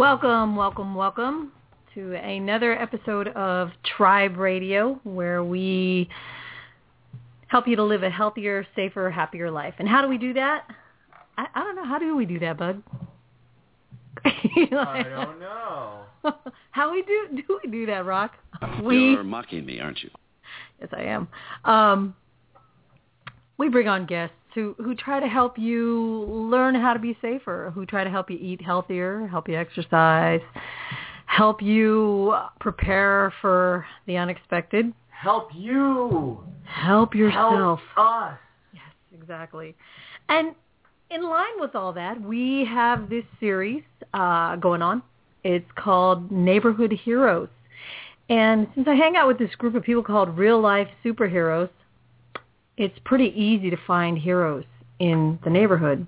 Welcome, welcome, welcome to another episode of Tribe Radio where we help you to live a healthier, safer, happier life. And how do we do that? I, I don't know. How do we do that, Bud? I don't know. how we do do we do that, Rock? We You're mocking me, aren't you? Yes, I am. Um, we bring on guests who who try to help you learn how to be safer, who try to help you eat healthier, help you exercise, help you prepare for the unexpected. Help you. Help yourself. Help us. Yes, exactly. And in line with all that, we have this series uh, going on. It's called Neighborhood Heroes. And since I hang out with this group of people called Real Life Superheroes, it's pretty easy to find heroes in the neighborhood.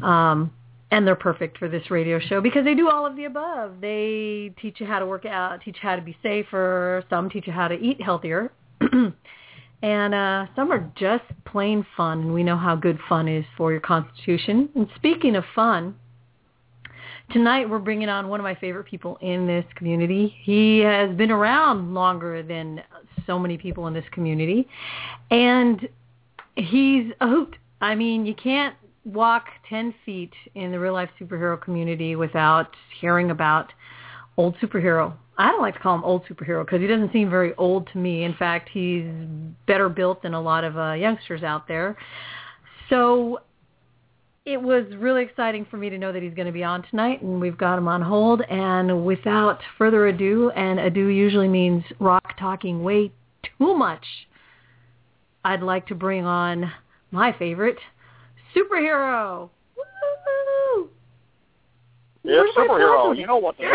Um, and they're perfect for this radio show because they do all of the above. They teach you how to work out, teach you how to be safer. Some teach you how to eat healthier. and uh, some are just plain fun. And we know how good fun is for your constitution. And speaking of fun, tonight we're bringing on one of my favorite people in this community. He has been around longer than so many people in this community. And he's a hoot. I mean, you can't walk 10 feet in the real life superhero community without hearing about old superhero. I don't like to call him old superhero because he doesn't seem very old to me. In fact, he's better built than a lot of uh, youngsters out there. So it was really exciting for me to know that he's going to be on tonight, and we've got him on hold. And without further ado, and ado usually means rock talking way too much, I'd like to bring on my favorite superhero. Woo! Yeah, superhero. You know what to do.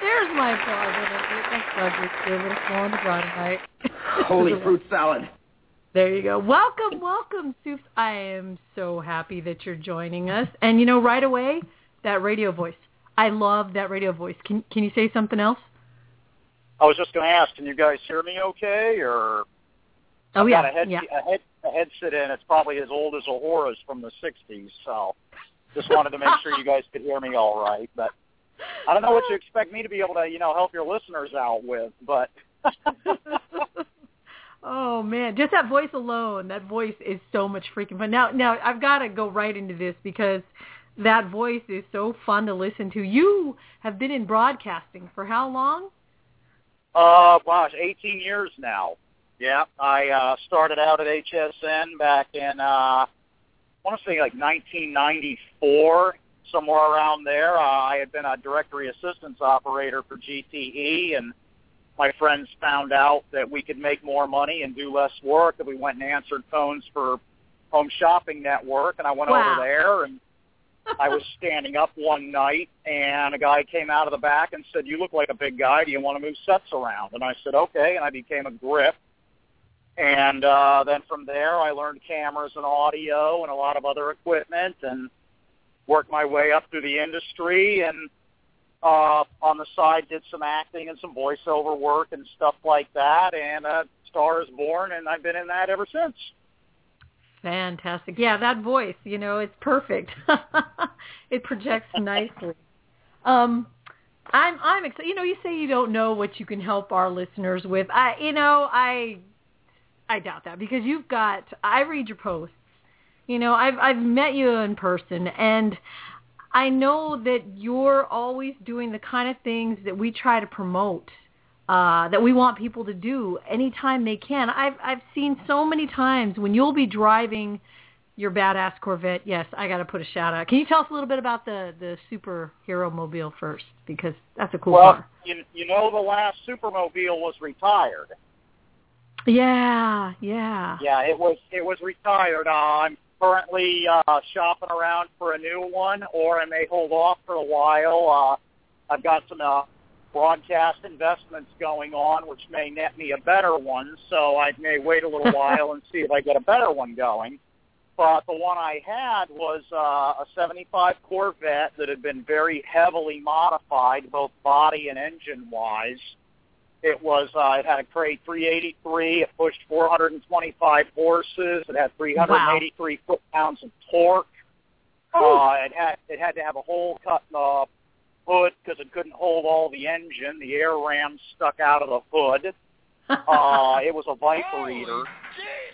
There's my applause. Holy fruit salad. There you go. Welcome, welcome, Soups. I am so happy that you're joining us. And you know, right away, that radio voice. I love that radio voice. Can can you say something else? I was just going to ask, can you guys hear me okay, or? Oh I've yeah, got a, head, yeah. a, head, a headset in. It's probably as old as Ahora's from the '60s. So, just wanted to make sure you guys could hear me all right. But I don't know what you expect me to be able to, you know, help your listeners out with, but. Oh man, just that voice alone, that voice is so much freaking fun. Now, now I've got to go right into this because that voice is so fun to listen to. You have been in broadcasting for how long? Uh, gosh, 18 years now. Yeah, I uh, started out at HSN back in, uh, I want to say like 1994, somewhere around there. Uh, I had been a directory assistance operator for GTE and my friends found out that we could make more money and do less work, and we went and answered phones for Home Shopping Network, and I went Wow. over there, and I was standing up one night, and a guy came out of the back and said, "You look like a big guy. Do you want to move sets around?" And I said, "Okay," and I became a grip. And uh, then from there, I learned cameras and audio and a lot of other equipment, and worked my way up through the industry and uh, on the side did some acting and some voiceover work and stuff like that. And uh, Star is Born, and I've been in that ever since. Fantastic. Yeah, that voice, you know, it's perfect. it projects nicely. Um, I'm I'm excited. You know, you say you don't know what you can help our listeners with. I, you know, I I doubt that because you've got. I read your posts. You know, I've I've met you in person, and I know that you're always doing the kind of things that we try to promote. Uh, that we want people to do anytime they can. I've I've seen so many times when you'll be driving your badass Corvette. Yes, I got to put a shout out. Can you tell us a little bit about the the superhero mobile first because that's a cool well, car. you you know the last Supermobile was retired. Yeah, yeah. Yeah, it was it was retired. Uh, I'm currently uh, shopping around for a new one, or I may hold off for a while. Uh, I've got some uh, broadcast investments going on, which may net me a better one. So I may wait a little while and see if I get a better one going. But the one I had was uh, a 75 Corvette that had been very heavily modified, both body and engine-wise. It was uh, it had a crate 383. It pushed 425 horses. It had 383 foot-pounds of torque. Uh, it had it had to have a hole cut in the hood because it couldn't hold all the engine. The air ram stuck out of the hood. Uh, it was a Viper eater.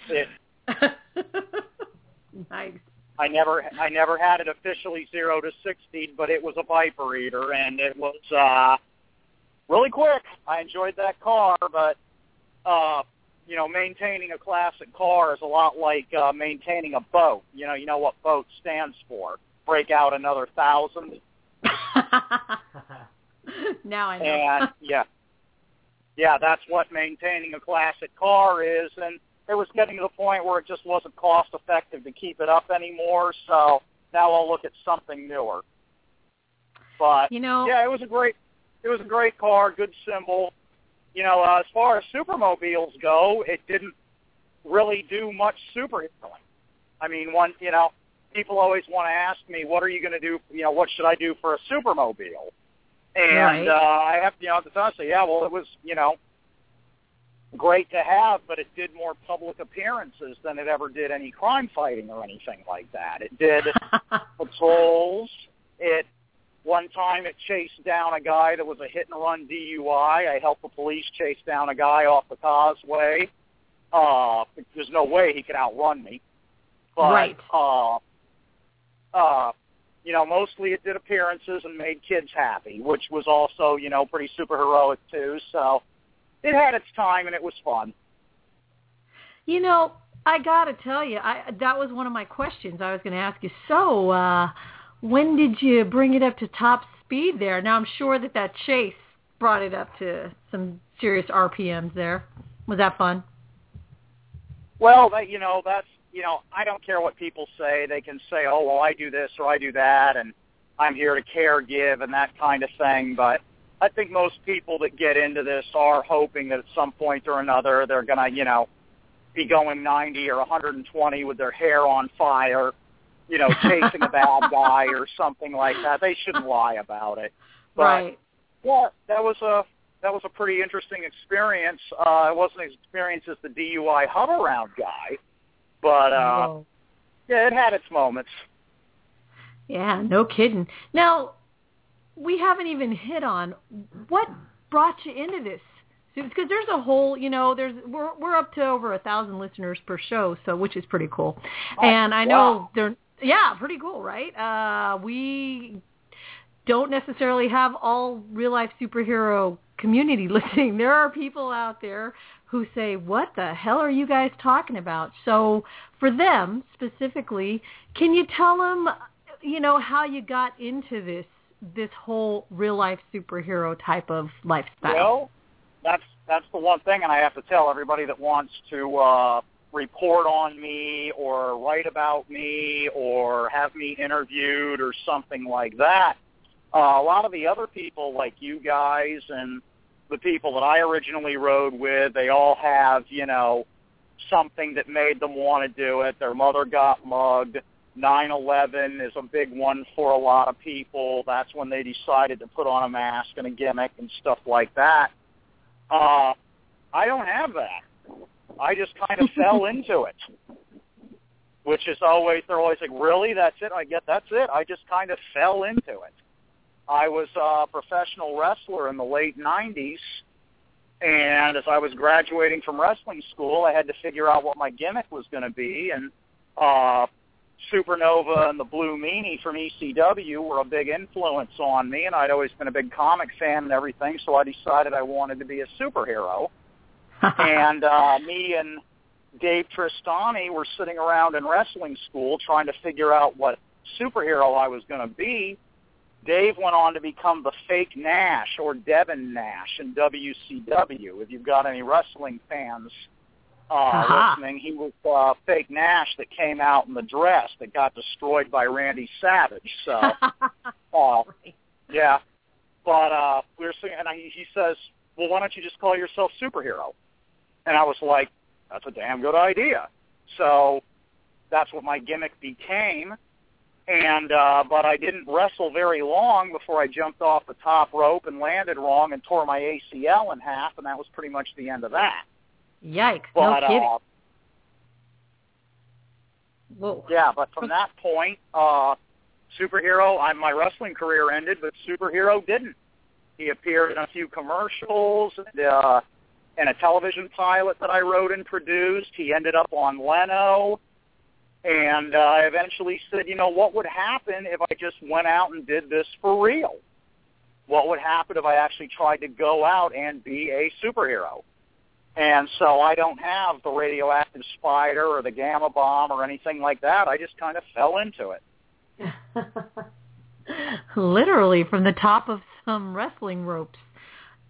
It, nice. I never I never had it officially zero to sixty, but it was a Viper eater, and it was uh, really quick. I enjoyed that car, but uh, you know, maintaining a classic car is a lot like uh, maintaining a boat. You know, you know what boat stands for. Break out another thousand. now I know. And yeah, yeah, that's what maintaining a classic car is. And it was getting to the point where it just wasn't cost effective to keep it up anymore. So now I'll look at something newer. But you know, yeah, it was a great, it was a great car, good symbol. You know, uh, as far as supermobiles go, it didn't really do much superheroing. I mean, one, you know, people always want to ask me, what are you going to do? You know, what should I do for a supermobile? And Right. uh, I have, you know, at the time say, yeah, well, it was, you know, great to have, but it did more public appearances than it ever did any crime fighting or anything like that. It did patrols. It one time it chased down a guy that was a hit and run DUI. I helped the police chase down a guy off the causeway. Uh, there's no way he could outrun me. But, Right. Uh, uh, you know, mostly it did appearances and made kids happy, which was also, you know, pretty super heroic too. So it had its time and it was fun. You know, I gotta tell you, I that was one of my questions I was going to ask you. So, uh, when did you bring it up to top speed there? Now I'm sure that that chase brought it up to some serious RPMs there. Was that fun? Well, that, you know, that's, you know, I don't care what people say. They can say, oh, well, I do this or I do that, and I'm here to care give and that kind of thing. But I think most people that get into this are hoping that at some point or another they're going to, you know, be going 90 or 120 with their hair on fire, you know, chasing a bad guy or something like that. They shouldn't lie about it. But right. yeah, that was a that was a pretty interesting experience. Uh, it wasn't as experience as the DUI hub around guy, but uh, Whoa. yeah, it had its moments. Yeah, no kidding. Now, we haven't even hit on what brought you into this. Because there's a whole, you know, there's we're we're up to over a thousand listeners per show, so which is pretty cool. Oh, and I know wow. they're yeah, pretty cool, right? Uh, we don't necessarily have all real life superhero community listening. There are people out there who say, "What the hell are you guys talking about?" So for them specifically, can you tell them, you know, how you got into this this whole real life superhero type of lifestyle? Well, that's that's the one thing, and I have to tell everybody that wants to uh, report on me or write about me or have me interviewed or something like that. Uh, a lot of the other people, like you guys and the people that I originally rode with, they all have, you know, something that made them want to do it. Their mother got mugged. 9/11 is a big one for a lot of people. That's when they decided to put on a mask and a gimmick and stuff like that. Uh, I don't have that. I just kind of fell into it, which is always they're always like, really? That's it? I get that's it. I just kind of fell into it. I was a professional wrestler in the late 90s, and as I was graduating from wrestling school, I had to figure out what my gimmick was going to be, and uh, Supernova and the Blue Meanie from ECW were a big influence on me, and I'd always been a big comic fan and everything, so I decided I wanted to be a superhero. and uh, me and Dave Tristani were sitting around in wrestling school trying to figure out what superhero I was going to be. Dave went on to become the fake Nash or Devin Nash in WCW. If you've got any wrestling fans uh, Aha. listening, he was uh, fake Nash that came out in the dress that got destroyed by Randy Savage. So, uh, yeah. But uh, we were sitting, and I, he says, "Well, why don't you just call yourself superhero?" And I was like, "That's a damn good idea." So that's what my gimmick became. And uh, but I didn't wrestle very long before I jumped off the top rope and landed wrong and tore my ACL in half, and that was pretty much the end of that. Yikes! But no kidding. uh, Whoa. yeah, but from that point, uh, superhero. I, my wrestling career ended, but superhero didn't. He appeared in a few commercials, and, uh, in a television pilot that I wrote and produced. He ended up on Leno. And uh, I eventually said, you know, what would happen if I just went out and did this for real? What would happen if I actually tried to go out and be a superhero? And so I don't have the radioactive spider or the gamma bomb or anything like that. I just kind of fell into it. Literally from the top of some wrestling ropes.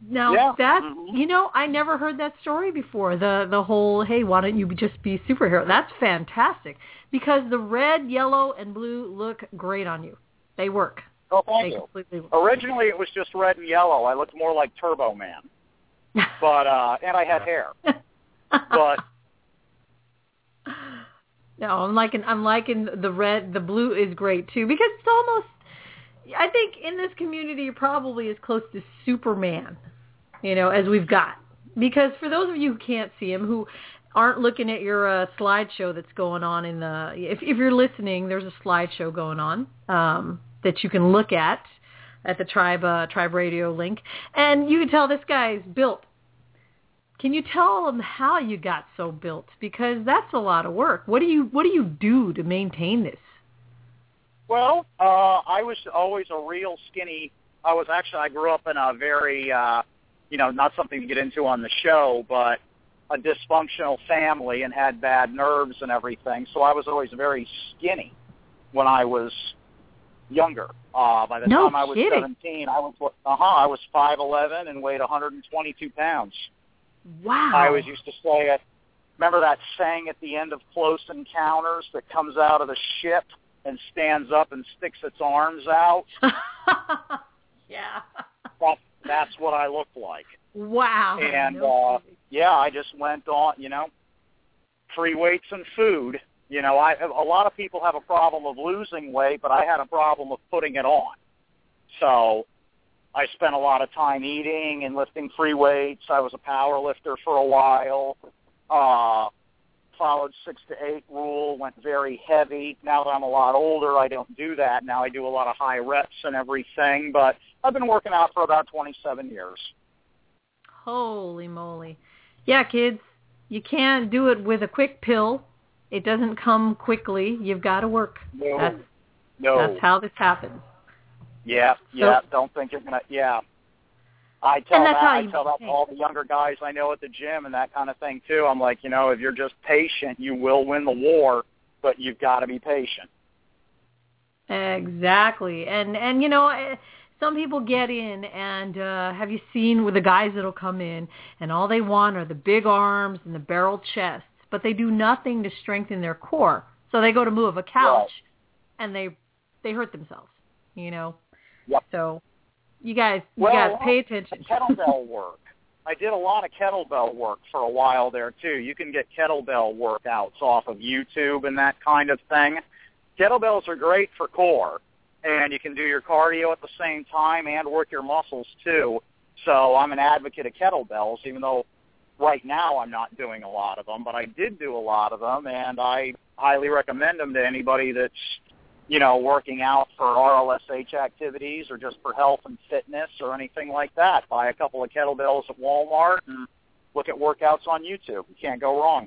Now Yeah. that Mhm. you know, I never heard that story before. The the whole hey, why don't you just be superhero? That's fantastic because the red, yellow, and blue look great on you. They work. Oh, They you. work. Originally, it was just red and yellow. I looked more like Turbo Man, but uh, and I had hair. But no, I'm liking I'm liking the red. The blue is great too because it's almost. I think in this community, you're probably as close to Superman, you know, as we've got. Because for those of you who can't see him, who aren't looking at your uh, slideshow that's going on in the, if, if you're listening, there's a slideshow going on um, that you can look at at the Tribe uh, Tribe Radio link, and you can tell this guy's built can you tell them how you got so built? Because that's a lot of work. What do you What do you do to maintain this? well, uh, I was always a real skinny. I was actually I grew up in a very, uh, you know, not something to get into on the show, but a dysfunctional family and had bad nerves and everything. So I was always very skinny when I was younger. Uh, by the No time I was kidding. 17, I was uh huh, I was 5'11 and weighed 122 pounds. Wow. I always used to say it. Remember that saying at the end of Close Encounters that comes out of the ship and stands up and sticks its arms out? yeah. That, that's what I looked like. Wow. And No uh, yeah, I just went on. You know, free weights and food. You know, I a lot of people have a problem of losing weight, but I had a problem of putting it on. So I spent a lot of time eating and lifting free weights. I was a power lifter for a while. Uh, followed six to eight rule, went very heavy. Now that I'm a lot older, I don't do that. Now I do a lot of high reps and everything, but I've been working out for about 27 years. Holy moly. Yeah, kids, you can't do it with a quick pill. It doesn't come quickly. You've got to work. No, That's no. that's how this happens. Yeah, yeah. Don't think you're gonna. Yeah, I tell that. I tell that to all the younger guys I know at the gym and that kind of thing too. I'm like, you know, if you're just patient, you will win the war, but you've got to be patient. Exactly. And and you know, eh, some people get in and uh have you seen with the guys that'll come in and all they want are the big arms and the barrel chests, but they do nothing to strengthen their core. So they go to move a couch and they they hurt themselves, you know. So you guys you Well, guys pay attention. kettlebell work. I did a lot of kettlebell work for a while there too. You can get kettlebell workouts off of YouTube and that kind of thing. Kettlebells are great for core, and you can do your cardio at the same time and work your muscles too. So I'm an advocate of kettlebells, even though right now I'm not doing a lot of them, but I did do a lot of them, and I highly recommend them to anybody that's you know, working out for RLSH activities or just for health and fitness or anything like that. Buy a couple of kettlebells at Walmart and look at workouts on YouTube. You can't go wrong.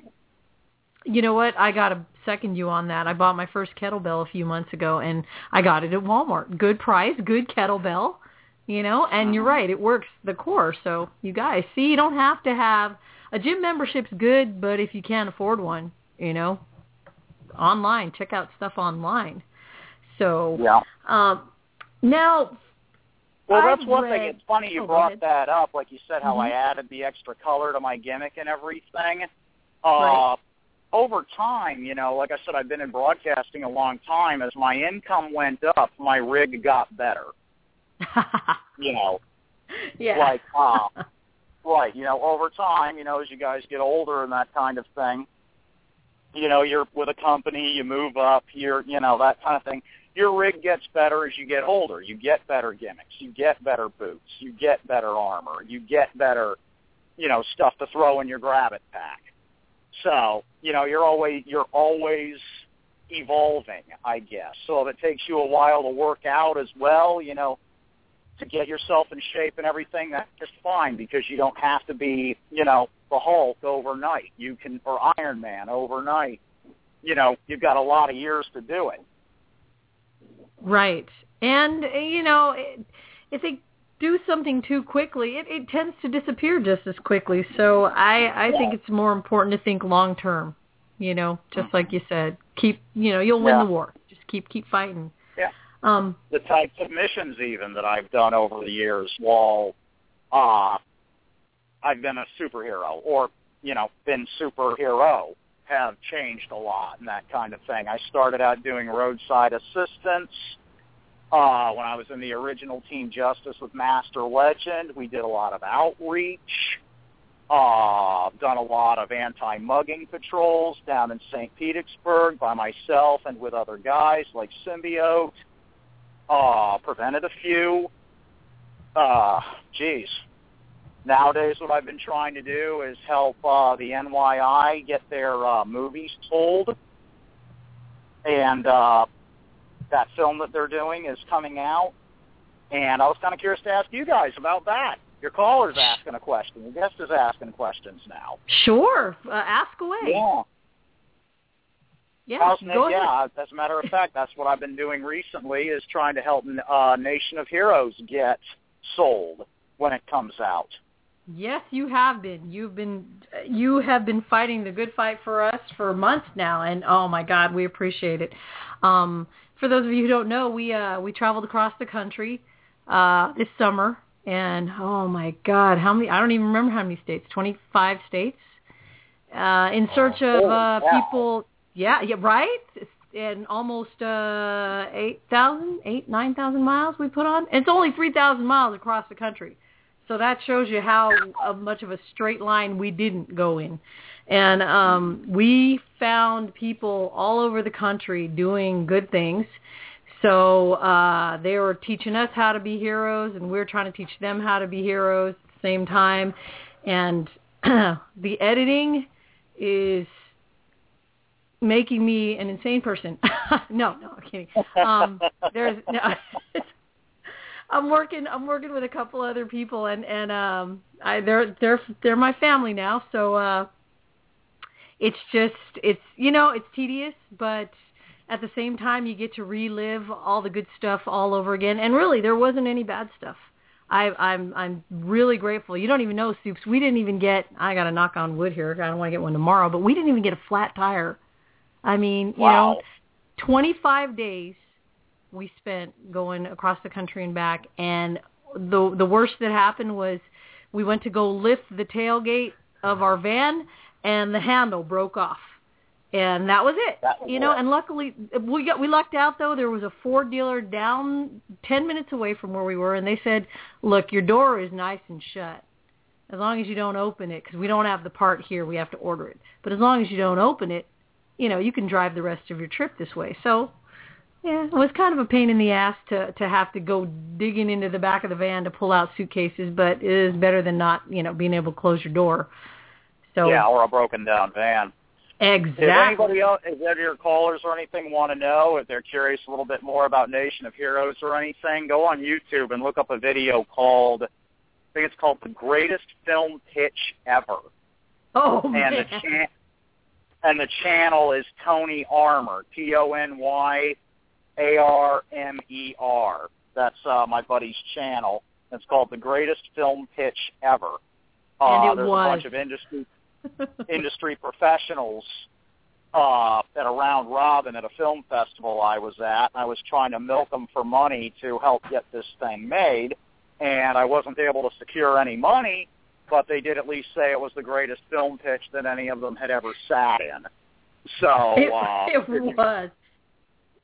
You know what? I got to second you on that. I bought my first kettlebell a few months ago, and I got it at Walmart. Good price, good kettlebell. You know, and you're right, it works the core. So you guys see, you don't have to have a gym membership's good, but if you can't afford one, you know, online, check out stuff online. So Yeah. um, now, Well, I've that's one thing. It's funny you Oh, brought that up. Like you said, how I Mhm. added the extra color to my gimmick and everything. Uh, Right. Over time, you know, like I said, I've been in broadcasting a long time. As my income went up, my rig got better. You know, yeah, like uh, right. You know, over time, you know, as you guys get older and that kind of thing, you know, you're with a company, you move up, you're, you know, that kind of thing. Your rig gets better as you get older. You get better gimmicks. You get better boots. You get better armor. You get better, you know, stuff to throw in your grab it pack. So, you know, you're always you're always evolving, I guess. So if it takes you a while to work out as well, you know, to get yourself in shape and everything, that's just fine because you don't have to be, you know, the Hulk overnight. You can, or Iron Man overnight. You know, you've got a lot of years to do it. Right. And, you know, if they do something too quickly, it, it tends to disappear just as quickly. So I, I think it's more important to think long term. You know, just like you said, keep, you know, you'll win Yeah. the war. Just keep, keep fighting. Yeah. Um, the types of missions even that I've done over the years while uh I've been a superhero or, you know, been superhero have changed a lot and that kind of thing. I started out doing roadside assistance uh when I was in the original Team Justice with Master Legend. We did a lot of outreach. Uh, I've done a lot of anti-mugging patrols down in St. Petersburg by myself and with other guys like Symbiote uh, prevented a few. Uh, geez. Nowadays, what I've been trying to do is help uh, the NYI get their uh, movies told, and uh, that film that they're doing is coming out. And I was kind of curious to ask you guys about that. Your caller's asking a question. Your guest is asking questions now. sure. Uh, ask away. Yeah. Yeah, go ahead. yeah, as a matter of fact, that's what I've been doing recently is trying to help uh, Nation of Heroes get sold when it comes out. Yes, you have been. You've been you have been fighting the good fight for us for months now, and oh my God, we appreciate it. Um, for those of you who don't know, we uh, we traveled across the country uh, this summer, and oh my God, how many? I don't even remember how many states. Twenty five states. Uh, in search of Oh, uh, people. Yeah, yeah, right. And almost uh, eight thousand, eight nine thousand miles we put on. It's only three thousand miles across the country. So that shows you how uh, much of a straight line we didn't go in. And um, we found people all over the country doing good things. So uh, they were teaching us how to be heroes, and we were trying to teach them how to be heroes at the same time. And the editing is making me an insane person. no, no, I'm kidding. Um, there's no. I'm working. I'm working with a couple other people, and and um, I they're they're they're my family now. So uh, it's just it's you know it's tedious, but at the same time you get to relive all the good stuff all over again. And really, there wasn't any bad stuff. I, I'm I'm really grateful. You don't even know, Soups. We didn't even get. I got to knock on wood here. I don't want to get one tomorrow, but we didn't even get a flat tire. I mean, you know, 25 days we spent going across the country and back, and the the worst that happened was we went to go lift the tailgate of our van, and the handle broke off, and that was it. That was you know, it. and luckily we got we lucked out though. There was a Ford dealer down 10 minutes away from where we were, and they said, "Look, your door is nice and shut." As long as you don't open it, because we don't have the part here, we have to order it. But as long as you don't open it, you know, you can drive the rest of your trip this way. So, yeah, it was kind of a pain in the ass to to have to go digging into the back of the van to pull out suitcases, but it is better than not, you know, being able to close your door. So Yeah, or a broken down van. exactly. If anybody else, if any of your callers or anything want to know, if they're curious a little bit more about Nation of Heroes or anything, go on YouTube and look up a video called, I think it's called The Greatest Film Pitch Ever. oh And man. the, cha- and the channel is Tony Armer, Tony Armer, T-O-N-Y-A-R-M-E-R. That's uh, my buddy's channel. It's called The Greatest Film Pitch Ever. Uh, And it there's was. a bunch of industry industry professionals uh, at a round robin at a film festival I was at. I was trying to milk them for money to help get this thing made, and I wasn't able to secure any money, but they did at least say it was the greatest film pitch that any of them had ever sat in. So it, uh, it was.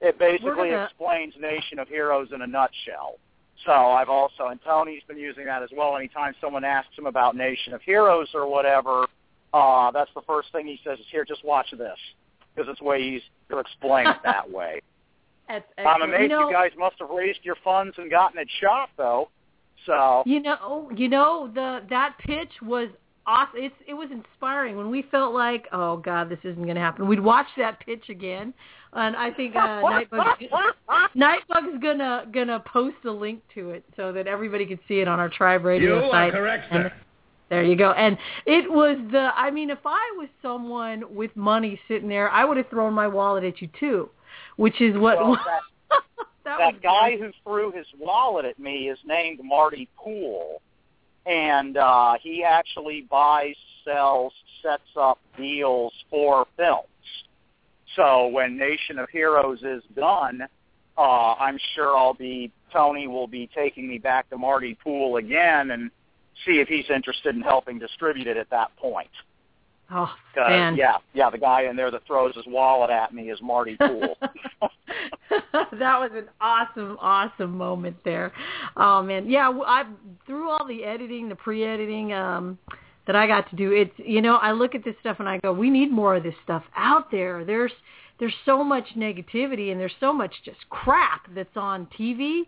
It basically gonna- explains Nation of Heroes in a nutshell. So I've also, and Tony's been using that as well. Anytime someone asks him about Nation of Heroes or whatever, uh, that's the first thing he says is, here, just watch this. Because it's the way he's to explain it that way. That's I'm amazed you, know, you guys must have raised your funds and gotten it shot, though. So, You know, you know the that pitch was awesome. It's it was inspiring when we felt like, oh God, this isn't going to happen. We'd watch that pitch again, and I think uh, Nightbug's, Nightbug's gonna gonna post a link to it so that everybody could see it on our Tribe Radio you site. are correct, And sir. there you go. And it was the. I mean, if I was someone with money sitting there, I would have thrown my wallet at you too, which is what. Well, that, that that was guy who threw his wallet at me is named Marty Poole, and uh, he actually buys, sells, sets up deals for films. So when Nation of Heroes is done, uh, I'm sure I'll be Tony will be taking me back to Marty Pool again and see if he's interested in helping distribute it at that point. Oh, man. yeah, yeah, the guy in there that throws his wallet at me is Marty Poole. that was an awesome, awesome moment there. Oh man, yeah. I through all the editing, the pre-editing um, that I got to do. It's you know I look at this stuff and I go, we need more of this stuff out there. There's there's so much negativity and there's so much just crap that's on TV.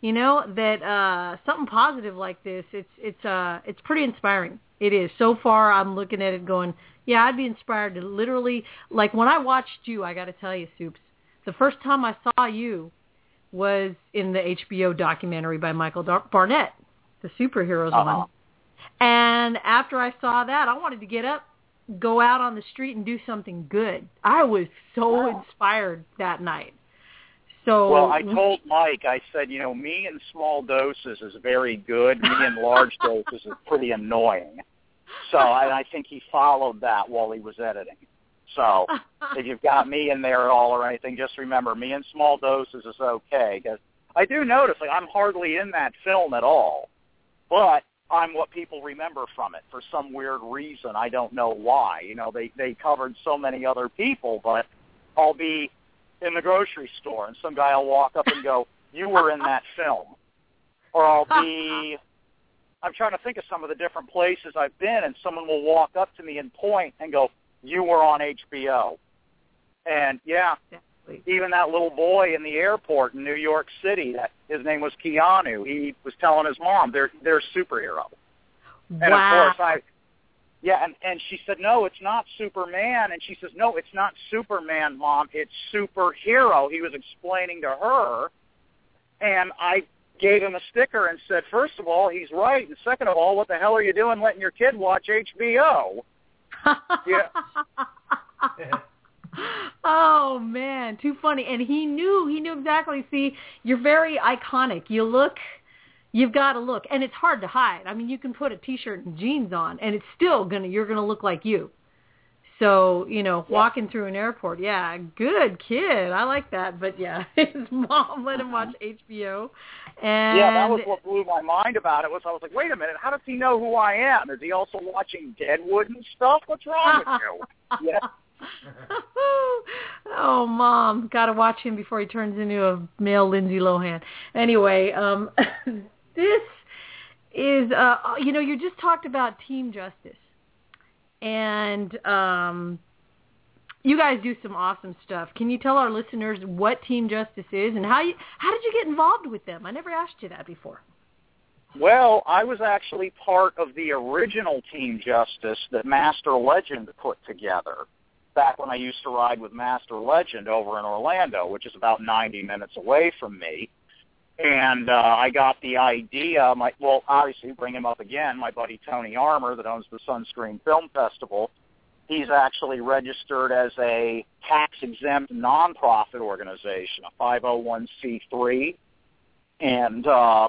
You know that uh, something positive like this. It's it's uh it's pretty inspiring. It is. So far, I'm looking at it going, yeah, I'd be inspired to literally like when I watched you. I got to tell you, Soups the first time I saw you was in the HBO documentary by Michael Dar- Barnett, the superheroes Uh-huh. one. And after I saw that, I wanted to get up, go out on the street and do something good. I was so Wow. inspired that night. So Well, I told Mike, I said, you know, me in small doses is very good. Me in large doses is pretty annoying. So I, I think he followed that while he was editing. So if you've got me in there at all or anything, just remember, me in small doses is okay. Because I do notice, like, I'm hardly in that film at all, but I'm what people remember from it for some weird reason. I don't know why. You know, they they covered so many other people, but I'll be in the grocery store and some guy will walk up and go, "You were in that film," or I'll be. I'm trying to think of some of the different places I've been, and someone will walk up to me and point and go, "You were on HBO," and yeah, Exactly. even that little boy in the airport in New York City, that his name was Keanu. He was telling his mom they're they're superhero. And wow. of course I yeah, and and she said, "No, it's not Superman." And she says, "No, it's not Superman, mom. It's superhero." He was explaining to her, and I gave him a sticker and said, first of all, he's right, and second of all, what the hell are you doing letting your kid watch HBO?" Yeah. oh man, too funny. And he knew, he knew exactly. See, you're very iconic. You look, you've got to look, and it's hard to hide. I mean, you can put a t-shirt and jeans on, and it's still gonna, you're gonna look like you. So, you know, walking through an airport, yeah, good kid. I like that. But yeah, his mom let him watch HBO. And Yeah, that was what blew my mind about it. Was I was like, wait a minute, how does he know who I am? Is he also watching Deadwood and stuff? What's wrong with you? Yeah. oh, mom, got to watch him before he turns into a male Lindsay Lohan. Anyway, um, this is, uh, you know, you just talked about team justice, and um, you guys do some awesome stuff. Can you tell our listeners what team justice is and how you, how did you get involved with them? I never asked you that before. Well, I was actually part of the original Team Justice that Master Legend put together back when I used to ride with Master Legend over in Orlando, which is about 90 minutes away from me. And uh, I got the idea, my, well, obviously bring him up again, my buddy Tony Armer that owns the Sunscreen Film Festival. He's actually registered as a tax-exempt nonprofit organization, a 501c3. And uh,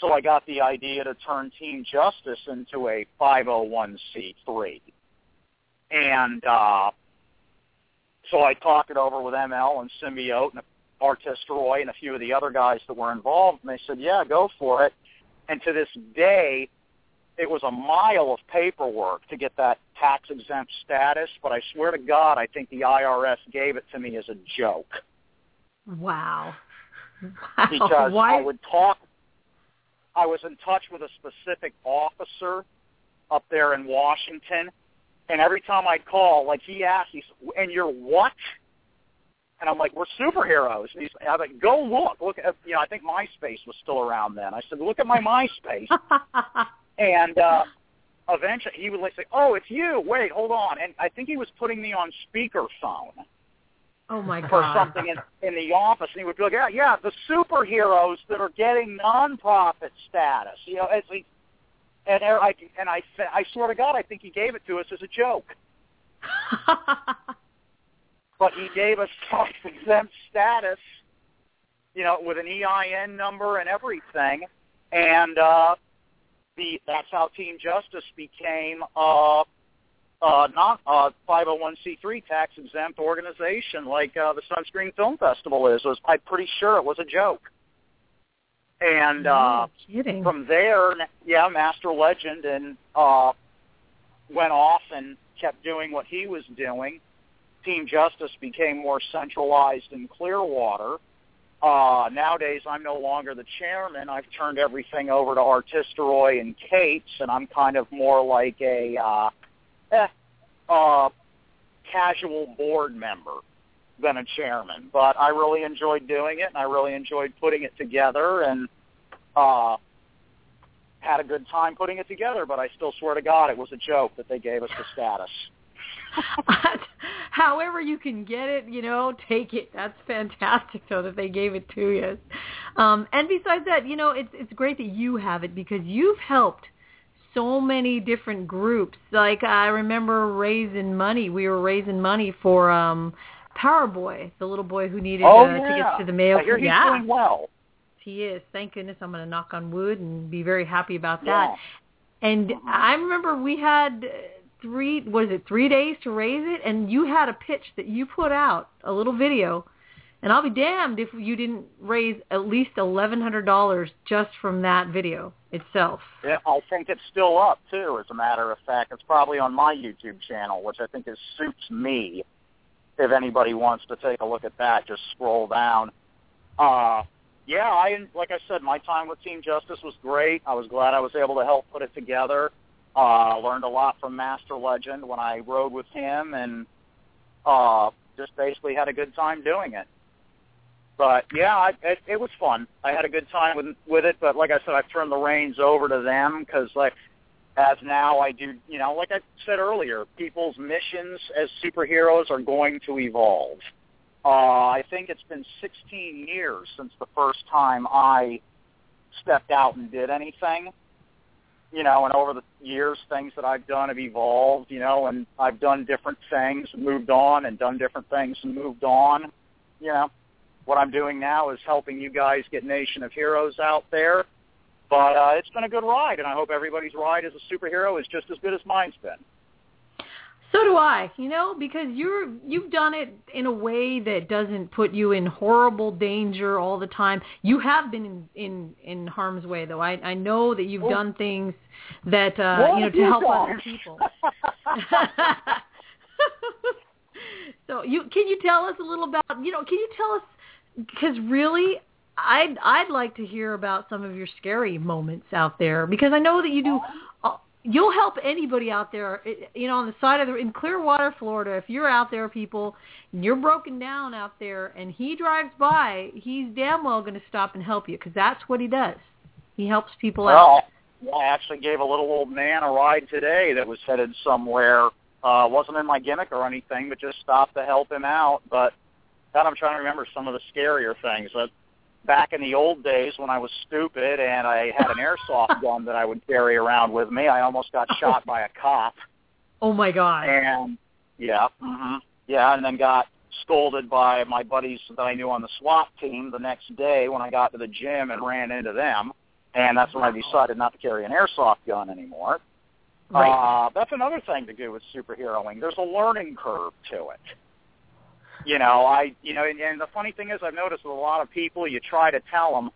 so I got the idea to turn Team Justice into a 501c3. And uh, so I talked it over with ML and Symbiote and Artisteroy and a few of the other guys that were involved, and they said, yeah, go for it. And to this day, it was a mile of paperwork to get that tax-exempt status, but I swear to God, I think the IRS gave it to me as a joke Wow. Wow. because Why? I would talk. I was in touch with a specific officer up there in Washington, and every time I'd call, like he asked, he's, "And you're what?" And I'm like, "We're superheroes." And he's, I'm like, "Go look, look at, you know, I think MySpace was still around then." I said, "Look at my MySpace," and uh, eventually he would like say, "Oh, it's you. Wait, hold on." And I think he was putting me on speakerphone Oh my for god. something in, in the office, and he would be like, "Yeah, yeah, the superheroes that are getting nonprofit status." You know, it's like, and I and I I swear to God, I think he gave it to us as a joke, but he gave us tax exempt status, you know, with an EIN number and everything, and uh, the that's how Team Justice became uh, uh, not a 501c3 tax exempt organization like uh, the Sunscreen Film Festival is. Was I'm pretty sure it was a joke. And uh, no from there, yeah, Master Legend and uh, went off and kept doing what he was doing. Team Justice became more centralized in Clearwater. Uh, nowadays, I'm no longer the chairman. I've turned everything over to Artisteroy and Cates, and I'm kind of more like a uh, eh, uh, casual board member than a chairman. But I really enjoyed doing it, and I really enjoyed putting it together, and uh, had a good time putting it together. But I still swear to God, it was a joke that they gave us the status. However you can get it, you know, take it. That's fantastic, though, that they gave it to you. Um, and besides that, you know, it's it's great that you have it because you've helped so many different groups. Like I remember raising money. We were raising money for um Power Boy, the little boy who needed oh uh, yeah, tickets to the Mayo. I hear he's yeah, doing well. he is. Thank goodness. I'm going to knock on wood and be very happy about that. Yeah. And I remember we had three, was it three days to raise it? And you had a pitch that you put out, a little video. And I'll be damned if you didn't raise at least $1,100 just from that video itself. Yeah, I think it's still up too. As a matter of fact, it's probably on my YouTube channel, which I think is suits me. If anybody wants to take a look at that, just scroll down. Uh, yeah, I like I said, my time with Team Justice was great. I was glad I was able to help put it together. Uh, learned a lot from Master Legend when I rode with him, and uh, just basically had a good time doing it. But yeah, I, it, it was fun. I had a good time with with it. But like I said, I've turned the reins over to them because like as now I do, you know, like I said earlier, people's missions as superheroes are going to evolve. Uh, I think it's been 16 years since the first time I stepped out and did anything. You know, and over the years, things that I've done have evolved. You know, and I've done different things, moved on, and done different things and moved on. You know, what I'm doing now is helping you guys get Nation of Heroes out there. But uh, it's been a good ride, and I hope everybody's ride as a superhero is just as good as mine's been. So do I, you know, because you're you've done it in a way that doesn't put you in horrible danger all the time. You have been in in, in harm's way though. I I know that you've Oh. done things that uh What you know to help done? other people. so you can you tell us a little about you know can you tell us because really I'd I'd like to hear about some of your scary moments out there because I know that you do. Uh, you'll help anybody out there. eh, You know, on the side of the in Clearwater, Florida. If you're out there, people, and you're broken down out there, and he drives by, he's damn well going to stop and help you because that's what he does. He helps people out. Well, I actually gave a little old man a ride today that was headed somewhere. Uh, wasn't in my gimmick or anything, but just stopped to help him out. But God, I'm trying to remember some of the scarier things. Uh, back in the old days when I was stupid and I had an airsoft gun that I would carry around with me, I almost got shot by a cop. Oh my God. And yeah, hmm yeah, and then got scolded by my buddies that I knew on the SWAT team the next day when I got to the gym and ran into them. And that's when I decided not to carry an airsoft gun anymore. Right. Uh, that's another thing to do with superheroing. There's a learning curve to it. You know, I, you know, and, and the funny thing is, I've noticed with a lot of people, you try to tell them,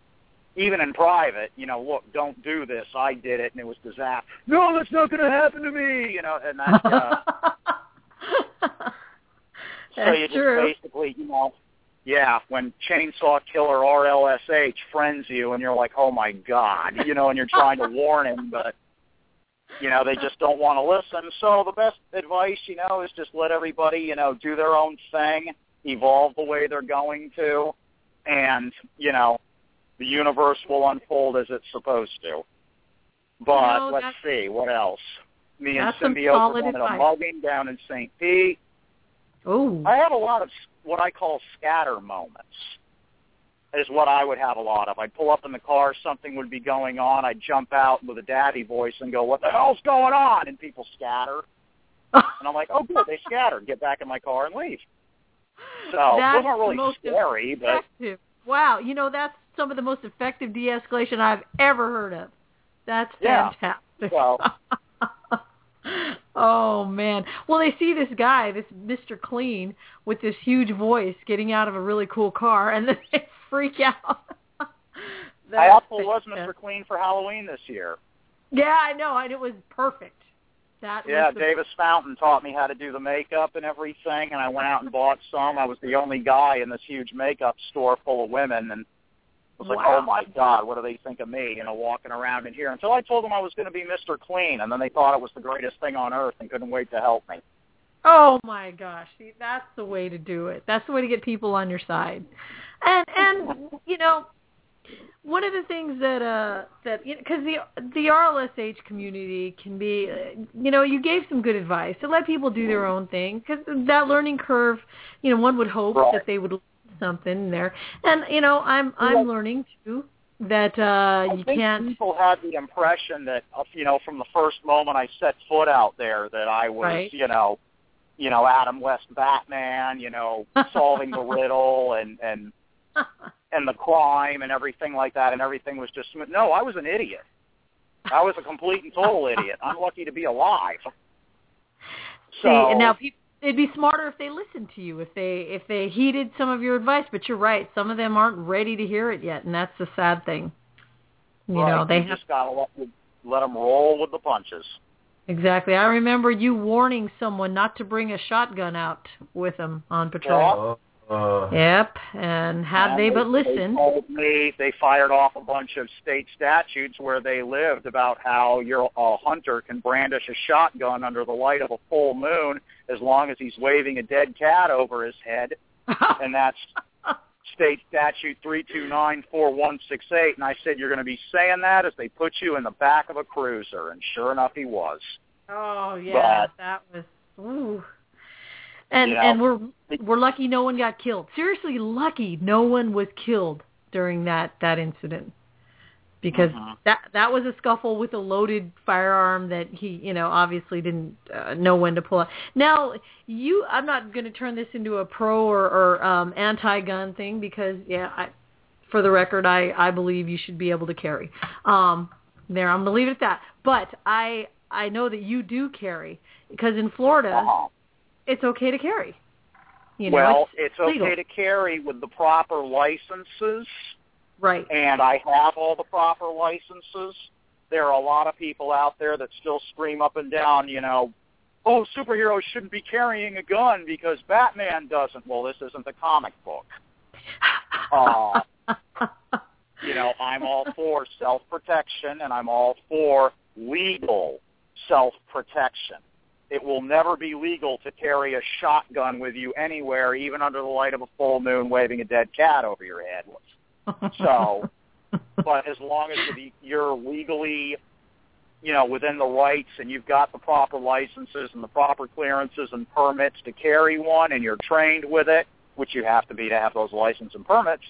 even in private, you know, look, don't do this. I did it, and it was disaster. No, that's not going to happen to me. You know, and that's uh, so you just true. basically, you know, yeah, when Chainsaw Killer RLSH friends you, and you're like, oh my god, you know, and you're trying to warn him, but you know they just don't want to listen. So the best advice, you know, is just let everybody, you know, do their own thing, evolve the way they're going to, and you know, the universe will unfold as it's supposed to. But know, let's see what else. Me and Symbiote were solid going to a mugging down in St. Pete. Oh, I have a lot of what I call scatter moments. Is what I would have a lot of. I'd pull up in the car, something would be going on. I'd jump out with a daddy voice and go, "What the hell's going on?" And people scatter, and I'm like, "Oh, good, they scattered. Get back in my car and leave." So That's those aren't really scary, but. Wow, you know that's some of the most effective de-escalation I've ever heard of. That's Yeah. fantastic. Well- oh man. Well, they see this guy, this Mr. Clean, with this huge voice getting out of a really cool car, and then they freak out. I also was. Mr. Clean for Halloween this year. Yeah, I know, and it was perfect. That Yeah, the Davis Fountain taught me how to do the makeup and everything, and I went out and bought some. I was the only guy in this huge makeup store full of women, and I was like, oh Wow. oh my God, what do they think of me, you know, walking around in here? Until I told them I was going to be Mr. Clean, and then they thought it was the greatest thing on earth and couldn't wait to help me. Oh my gosh, See, that's the way to do it. That's the way to get people on your side. And and you know, one of the things that uh that because the the RLSH community can be, uh, you know, you gave some good advice to let people do their own thing because that learning curve, you know, one would hope Right. that they would learn something there. And you know, I'm I'm Yeah. learning too that uh I you think can't. people had the impression that, uh, you know, from the first moment I set foot out there, that I was, Right. you know, you know, Adam West Batman, you know, solving the riddle and and and the crime and everything like that, and everything was just. No, I was an idiot. I was a complete and total idiot. I'm lucky to be alive. See, and now people, it'd be smarter if they listened to you, if they if they heeded some of your advice. But you're right, some of them aren't ready to hear it yet, and that's the sad thing. You right, know, they you have just gotta let let them roll with the punches. exactly. I remember you warning someone not to bring a shotgun out with them on patrol. Uh, Yep, and had And they but They listened, told me they fired off a bunch of state statutes where they lived about how your a hunter can brandish a shotgun under the light of a full moon as long as he's waving a dead cat over his head, and that's state statute three two nine four one six eight. And I said, you're going to be saying that as they put you in the back of a cruiser, and sure enough, he was. oh yeah, But- that was ooh. And You know, and we're we're lucky no one got killed. Seriously, lucky no one was killed during that that incident. Because Mhm. that that was a scuffle with a loaded firearm that he, you know, obviously didn't uh, know when to pull out. Now, you I'm not going to turn this into a pro or, or um anti-gun thing because yeah, I for the record, I I believe you should be able to carry. Um there, I'm going to leave it at that. But I I know that you do carry because in Florida, Uh-huh. It's okay to carry. You know, well, it's, it's, okay to carry with the proper licenses. right. and I have all the proper licenses. There are a lot of people out there that still scream up and down, you know, oh, superheroes shouldn't be carrying a gun because Batman doesn't. Well, this isn't the comic book. Uh, you know, I'm all for self-protection and I'm all for legal self-protection. It will never be legal to carry a shotgun with you anywhere, even under the light of a full moon waving a dead cat over your head. So, but as long as you're legally, you know, within the rights and you've got the proper licenses and the proper clearances and permits to carry one and you're trained with it, which you have to be to have those license and permits,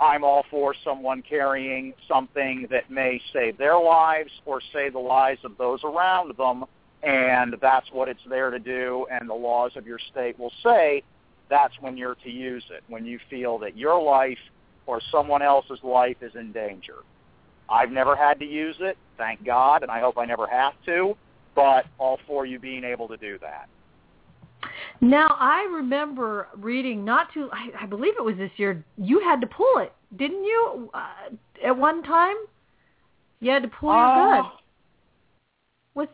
I'm all for someone carrying something that may save their lives or save the lives of those around them, and that's what it's there to do, and the laws of your state will say that's when you're to use it, when you feel that your life or someone else's life is in danger. I've never had to use it, thank God, and I hope I never have to, but all for you being able to do that. Now I remember reading not too. I, I believe it was this year. You had to pull it, didn't you? Uh, at one time, you had to pull your Uh, gun. Was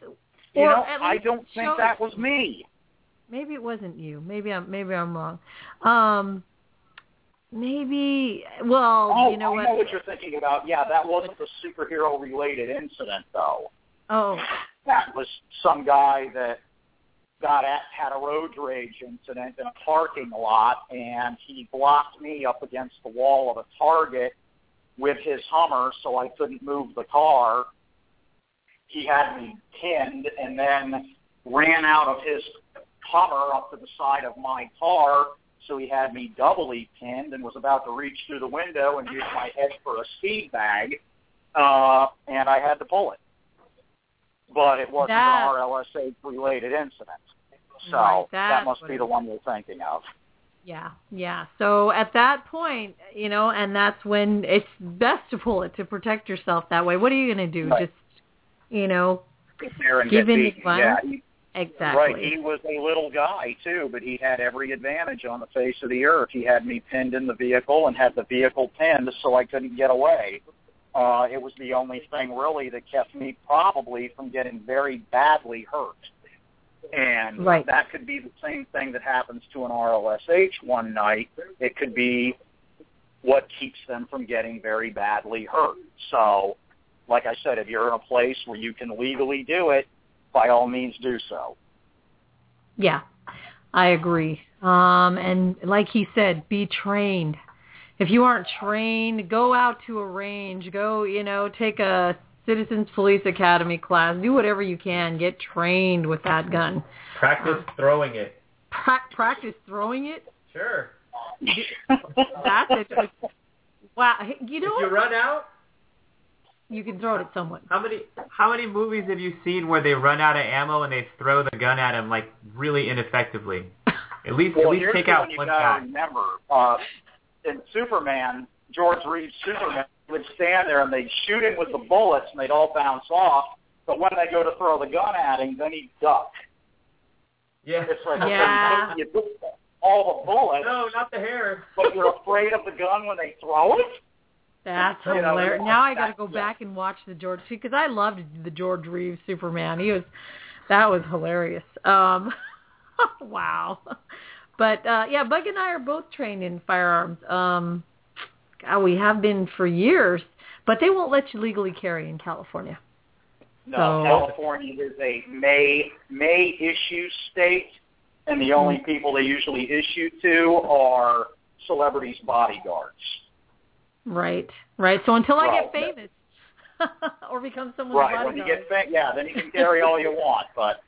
You or know, I don't think that it. was me. Maybe it wasn't you. Maybe I'm. Maybe I'm wrong. Um, maybe. Well, Oh, you know what I what? know what you're thinking about. Yeah, that wasn't the superhero-related incident, though. Oh, That was some guy that got at had a road rage incident in a parking lot, and he blocked me up against the wall of a Target with his Hummer, so I couldn't move the car. He had me pinned and then ran out of his cover up to the side of my car. So he had me doubly pinned and was about to reach through the window and use my head for a speed bag. Uh, and I had to pull it. But it wasn't That- an RLSH related incident. So Right, that that's must be the one you're thinking of. Yeah, yeah. So at that point, you know, and that's when it's best to pull it to protect yourself that way. What are you going to do? Right. Just, you know, Sit there and Give get in beaten. advice? Yeah, he- exactly. Right. He was a little guy too, but he had every advantage on the face of the earth. He had me pinned in the vehicle and had the vehicle pinned so I couldn't get away. Uh, it was the only thing really that kept me probably from getting very badly hurt. And Right. that could be the same thing that happens to an RLSH one night. It could be what keeps them from getting very badly hurt. So, like I said, if you're in a place where you can legally do it, by all means do so. Yeah, I agree. Um, and like he said, be trained. If you aren't trained, go out to a range. Go, you know, take a Citizens Police Academy class. Do whatever you can. Get trained with that gun. Practice throwing it. Pra- practice throwing it. Sure. That's it. Wow. You know If you run out, You can throw it at someone. how many how many movies have you seen where they run out of ammo and they throw the gun at him like really ineffectively? At least well, at least take out one you one guy. remember. Uh, in Superman, George Reeves' Superman would stand there and they'd shoot him with the bullets and they'd all bounce off. But when they go to throw the gun at him, then he'd duck. Yeah. It's like Yeah. you put all the bullets, No, not the hair. but you're afraid of the gun when they throw it. That's You hilarious. it's Now I got to go yeah. back and watch the George because I loved the George Reeves Superman. He was that was hilarious. Um, wow. But uh, yeah, Bug and I are both trained in firearms. Um, God, we have been for years, but they won't let you legally carry in California. No, So- California is a May May issue state, and the only people they usually issue to are celebrities' bodyguards. Right, right. So until I get famous or become someone's Right. When you get fa- yeah, then you can carry all you want. But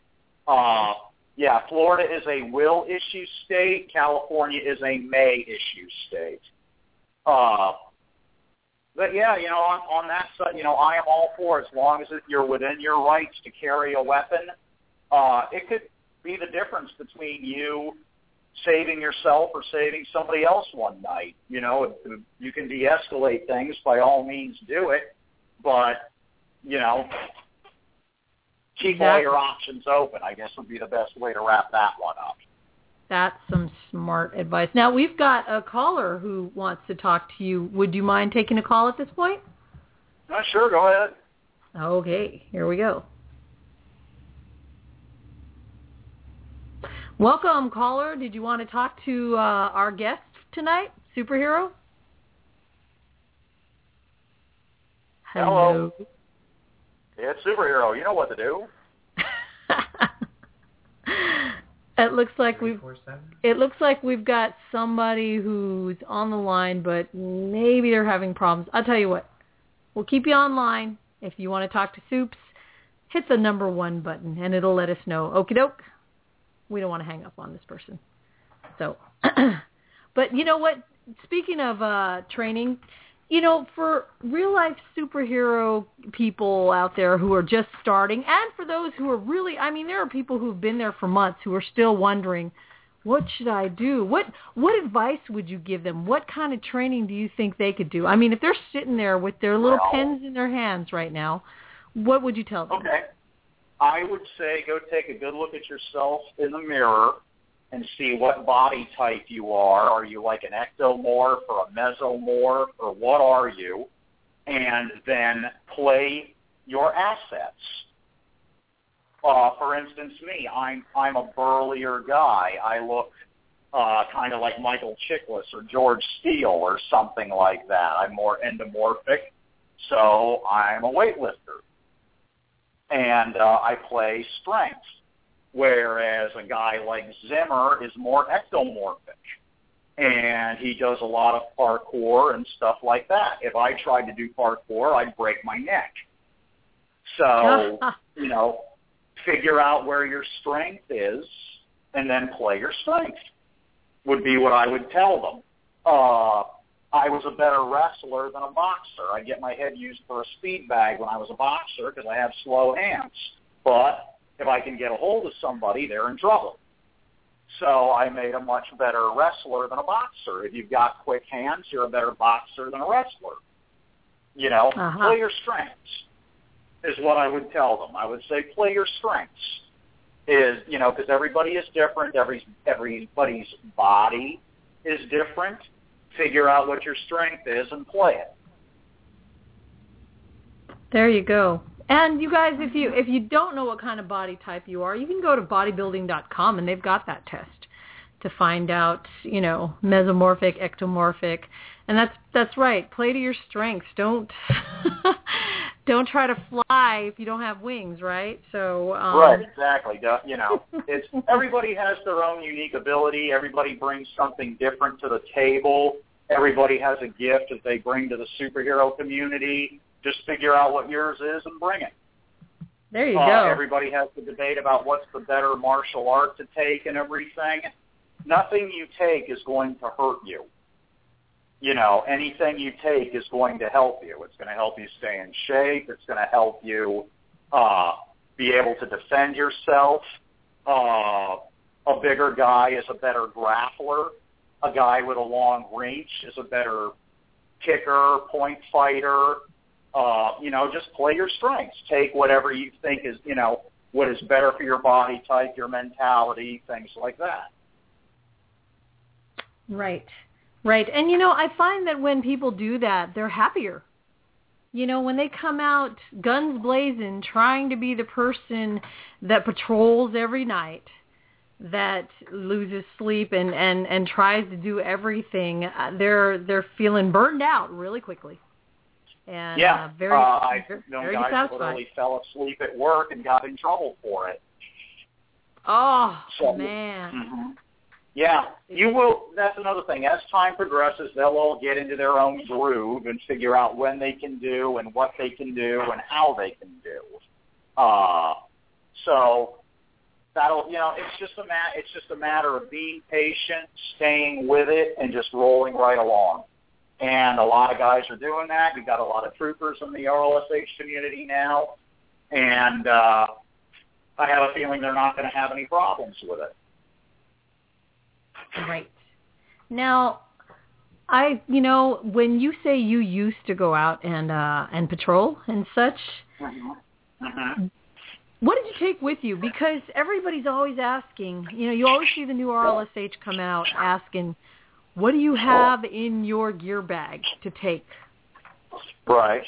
uh, yeah, Florida is a will issue state. California is a may issue state. Uh, but yeah, you know, on, on that side, you know, I am all for as long as it, you're within your rights to carry a weapon. Uh, it could be the difference between you saving yourself or saving somebody else one night. You know, if you can de-escalate things, by all means do it. But you know, keep all your options open. I guess would be the best way to wrap that one up. that's some smart advice. Now we've got a caller who wants to talk to you. Would you mind taking a call at this point? Uh, sure, go ahead. Okay, here we go. Welcome, caller. Did you want to talk to uh, our guest tonight, superhero? Hello. It's superhero. You know what to do. it looks like we've it looks like we've got somebody who's on the line, but maybe they're having problems. I'll tell you what. We'll keep you online. If you want to talk to Soups, hit the number one button, and it'll let us know. Okie doke. We don't want to hang up on this person. So, but you know what? Speaking of uh, training, you know, for real life superhero people out there who are just starting, and for those who are really, I mean, there are people who've been there for months who are still wondering, what should I do? What what advice would you give them? What kind of training do you think they could do? I mean, if they're sitting there with their little Well- pens in their hands right now, what would you tell them? Okay. I would say go take a good look at yourself in the mirror and see what body type you are. Are you like an ectomorph or a mesomorph or what are you? And then play your assets. Uh, for instance, me, I'm I'm a burlier guy. I look uh, kind of like Michael Chiklis or George Steele or something like that. I'm more endomorphic, so I'm a weightlifter and uh, I play strength, whereas a guy like Zimmer is more ectomorphic, and he does a lot of parkour and stuff like that. If I tried to do parkour, I'd break my neck. So, you know, figure out where your strength is and then play your strength would be what I would tell them. Uh, I was a better wrestler than a boxer. I get my head used for a speed bag when I was a boxer because I have slow hands. But if I can get a hold of somebody, they're in trouble. So I made a much better wrestler than a boxer. If you've got quick hands, you're a better boxer than a wrestler. You know, Uh-huh. play your strengths is what I would tell them. I would say play your strengths. Is you know because everybody is different. Every everybody's body is different. Figure out what your strength is and play it. There you go. And you guys, if you if you don't know what kind of body type you are, you can go to bodybuilding.com and they've got that test to find out, you know, mesomorphic, ectomorphic, and that's that's right. Play to your strengths. Don't don't try to fly if you don't have wings, right? So um, right, exactly. You know, it's everybody has their own unique ability. Everybody brings something different to the table. Everybody has a gift that they bring to the superhero community. Just figure out what yours is and bring it. There you Uh, go. everybody has the debate about what's the better martial art to take and everything. Nothing you take is going to hurt you. You know, anything you take is going to help you. It's going to help you stay in shape. It's going to help you uh, be able to defend yourself. Uh, a bigger guy is a better grappler. A guy with a long reach is a better kicker, point fighter. Uh, you know, just play your strengths. Take whatever you think is, you know, what is better for your body type, your mentality, things like that. Right. Right. And you know, I find that when people do that, they're happier. You know, when they come out guns blazing, trying to be the person that patrols every night, that loses sleep and and and tries to do everything, uh, they're they're feeling burned out really quickly. And yeah, uh, very uh, I've very, known very guys satisfied. literally fell asleep at work and got in trouble for it. Oh So- man. hmm Yeah, you will. That's another thing. As time progresses, they'll all get into their own groove and figure out when they can do and what they can do and how they can do. Uh, so that'll, you know, it's just a ma- it's just a matter of being patient, staying with it, and just rolling right along. And a lot of guys are doing that. You've got a lot of troopers in the RLSH community now, and uh, I have a feeling they're not going to have any problems with it. Right. Now, I, you know, when you say you used to go out and uh and patrol and such, Mm-hmm. what did you take with you? Because everybody's always asking, you know, you always see the new RLSH come out asking, what do you have in your gear bag to take? Right.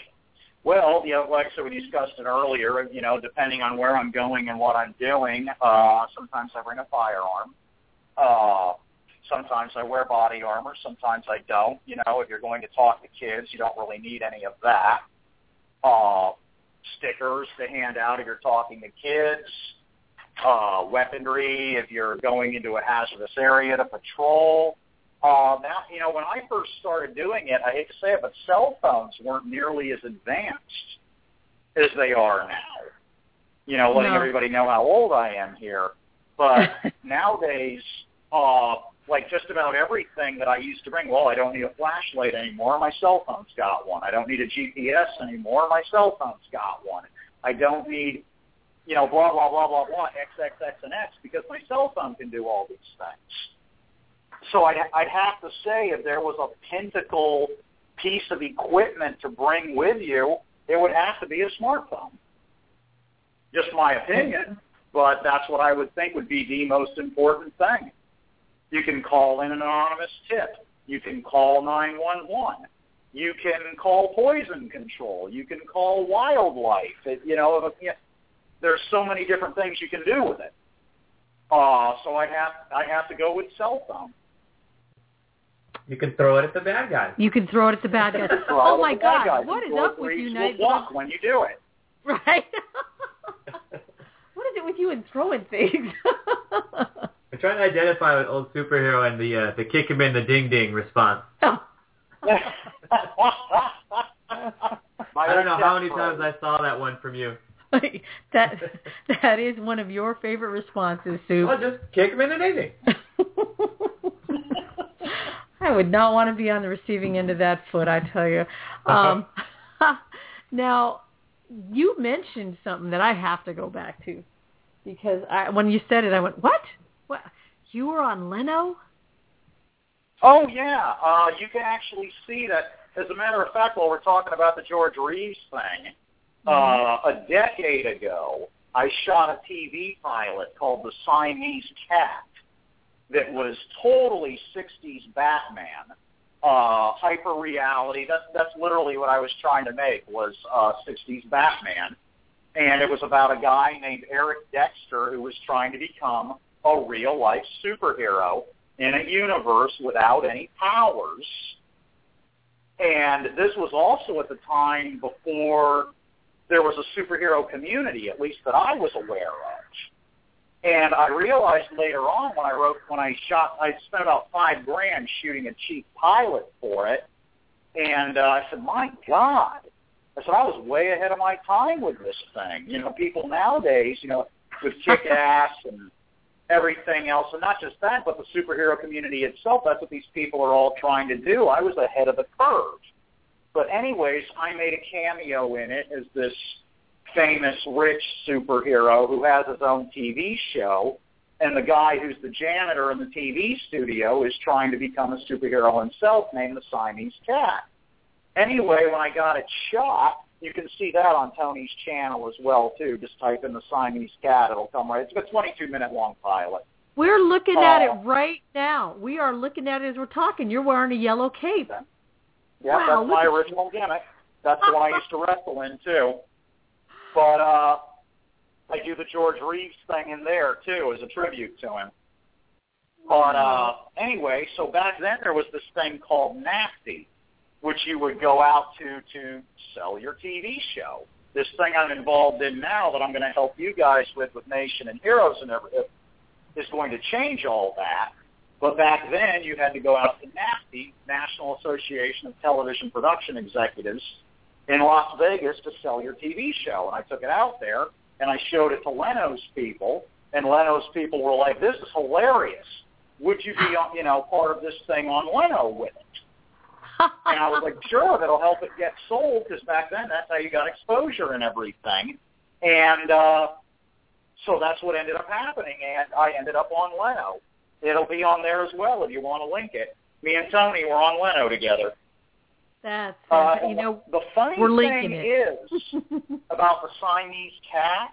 Well, you know, like so we discussed it earlier, you know, depending on where I'm going and what I'm doing, uh, sometimes I bring a firearm. Uh, sometimes I wear body armor. Sometimes I don't. You know, if you're going to talk to kids, you don't really need any of that. Uh, stickers to hand out if you're talking to kids. Uh, weaponry if you're going into a hazardous area to patrol. Uh, now, you know, when I first started doing it, I hate to say it, but cell phones weren't nearly as advanced as they are now. You know, letting No. everybody know how old I am here. But nowadays, uh, like just about everything that I used to bring, well, I don't need a flashlight anymore. My cell phone's got one. I don't need a GPS anymore. My cell phone's got one. I don't need, you know, blah, blah, blah, blah, blah, X, X, X, and X because my cell phone can do all these things. So I'd, I'd have to say if there was a pinnacle piece of equipment to bring with you, it would have to be a smartphone. Just my opinion, but that's what I would think would be the most important thing. You can call in an anonymous tip. You can call 911. You can call poison control. You can call wildlife. It, you know, if, it- there's so many different things you can do with it. Uh, so I have I have to go with cell phone. You can throw it at the bad guys. You can throw it at the bad guys. Oh my at the bad God, guys what and is Floyd up with Reeves you, will Walk when you do it. Right. what is it with you and throwing things? I'm trying to identify with old superhero and the uh, the kick him in the ding ding response. My I I don't know how many times I saw that one from you. that that is one of your favorite responses, Sue. Well, just kick him in the ding ding. I would not want to be on the receiving end of that foot, I tell you. Um, now, you mentioned something that I have to go back to because I, when you said it, I went, "What? What? You were on Leno?" Oh yeah, uh, you can actually see that. As a matter of fact, while we're talking about the George Reeves thing, uh, a decade ago, I shot a TV pilot called The Siamese Cat that was totally 60s Batman, uh, hyper reality. That's that's literally what I was trying to make was uh, 60s Batman, and it was about a guy named Eric Dexter who was trying to become a real life superhero in a universe without any powers. And this was also at the time before there was a superhero community, at least that I was aware of. And I realized later on when I wrote, when I shot, I spent about five grand shooting a cheap pilot for it. And uh, I said, my God. I said, I was way ahead of my time with this thing. You know, people nowadays, you know, with kick-ass and everything else, and not just that, but the superhero community itself. That's what these people are all trying to do. I was ahead of the curve. But anyways, I made a cameo in it as this famous rich superhero who has his own TV show, and the guy who's the janitor in the TV studio is trying to become a superhero himself named the Siamese Cat. Anyway, when I got it shot, you can see that on Tony's channel as well too. Just type in the Siamese Cat; it'll come right. It's a 22 minute long pilot. We're looking at Oh. it right now. We are looking at it as we're talking. You're wearing a yellow cape. Yeah, Wow, that's my at- original gimmick. That's the one I used to wrestle in too. But uh I do the George Reeves thing in there too as a tribute to him. But uh anyway, so back then there was this thing called NATPE, which you would go out to to sell your TV show. This thing I'm involved in now that I'm going to help you guys with with Nation and Heroes and everything is going to change all that. But back then, you had to go out to NATPE, National Association of Television Production Executives, in Las Vegas to sell your TV show. And I took it out there, and I showed it to Leno's people, and Leno's people were like, "This is hilarious. Would you be, you know, part of this thing on Leno with it?" And I was like, "Sure, that'll help it get sold because back then that's how you got exposure and everything." And uh, so that's what ended up happening, and I ended up on Leno. It'll be on there as well if you want to link it. Me and Tony were on Leno together. That's Uh, you know the funny we're thing linking it. is about the Siamese cat.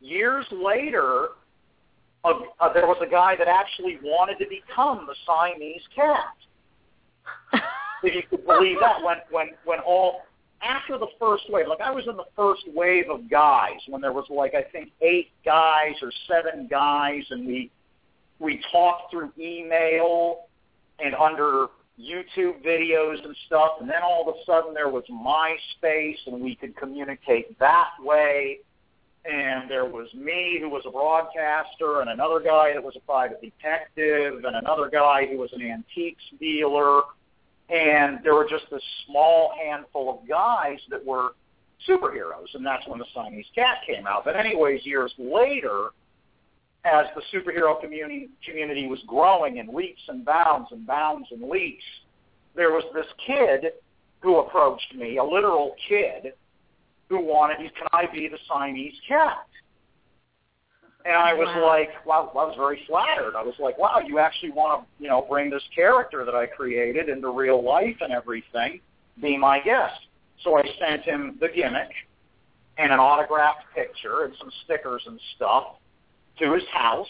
Years later, uh, uh, there was a guy that actually wanted to become the Siamese cat. If you could believe that, when when when all after the first wave, like I was in the first wave of guys when there was like I think eight guys or seven guys, and we we talked through email and under YouTube videos and stuff, and then all of a sudden there was MySpace, and we could communicate that way. And there was me, who was a broadcaster, and another guy that was a private detective, and another guy who was an antiques dealer. And there were just this small handful of guys that were superheroes, and that's when the Siamese Cat came out. But anyways, years later, as the superhero community community was growing in leaps and bounds and bounds and leaps, there was this kid who approached me, a literal kid, who wanted, can I be the Siamese cat? And I was Wow. like, wow, I was very flattered. I was like, wow, you actually want to, you know, bring this character that I created into real life and everything, be my guest. So I sent him the gimmick and an autographed picture and some stickers and stuff to his house,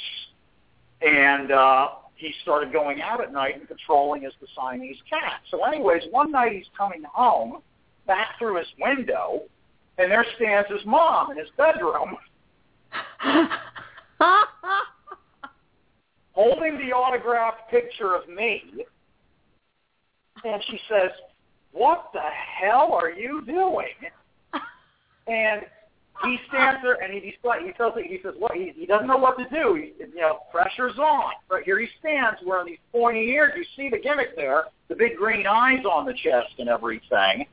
and uh, he started going out at night and patrolling as the Siamese cat. So, anyways, one night he's coming home back through his window, and there stands his mom in his bedroom holding the autographed picture of me, and she says, "What the hell are you doing?" And he stands there and he he tells me he says what he he doesn't know what to do. He, you know, pressure's on. But here he stands wearing these pointy ears. You see the gimmick there, the big green eyes on the chest and everything.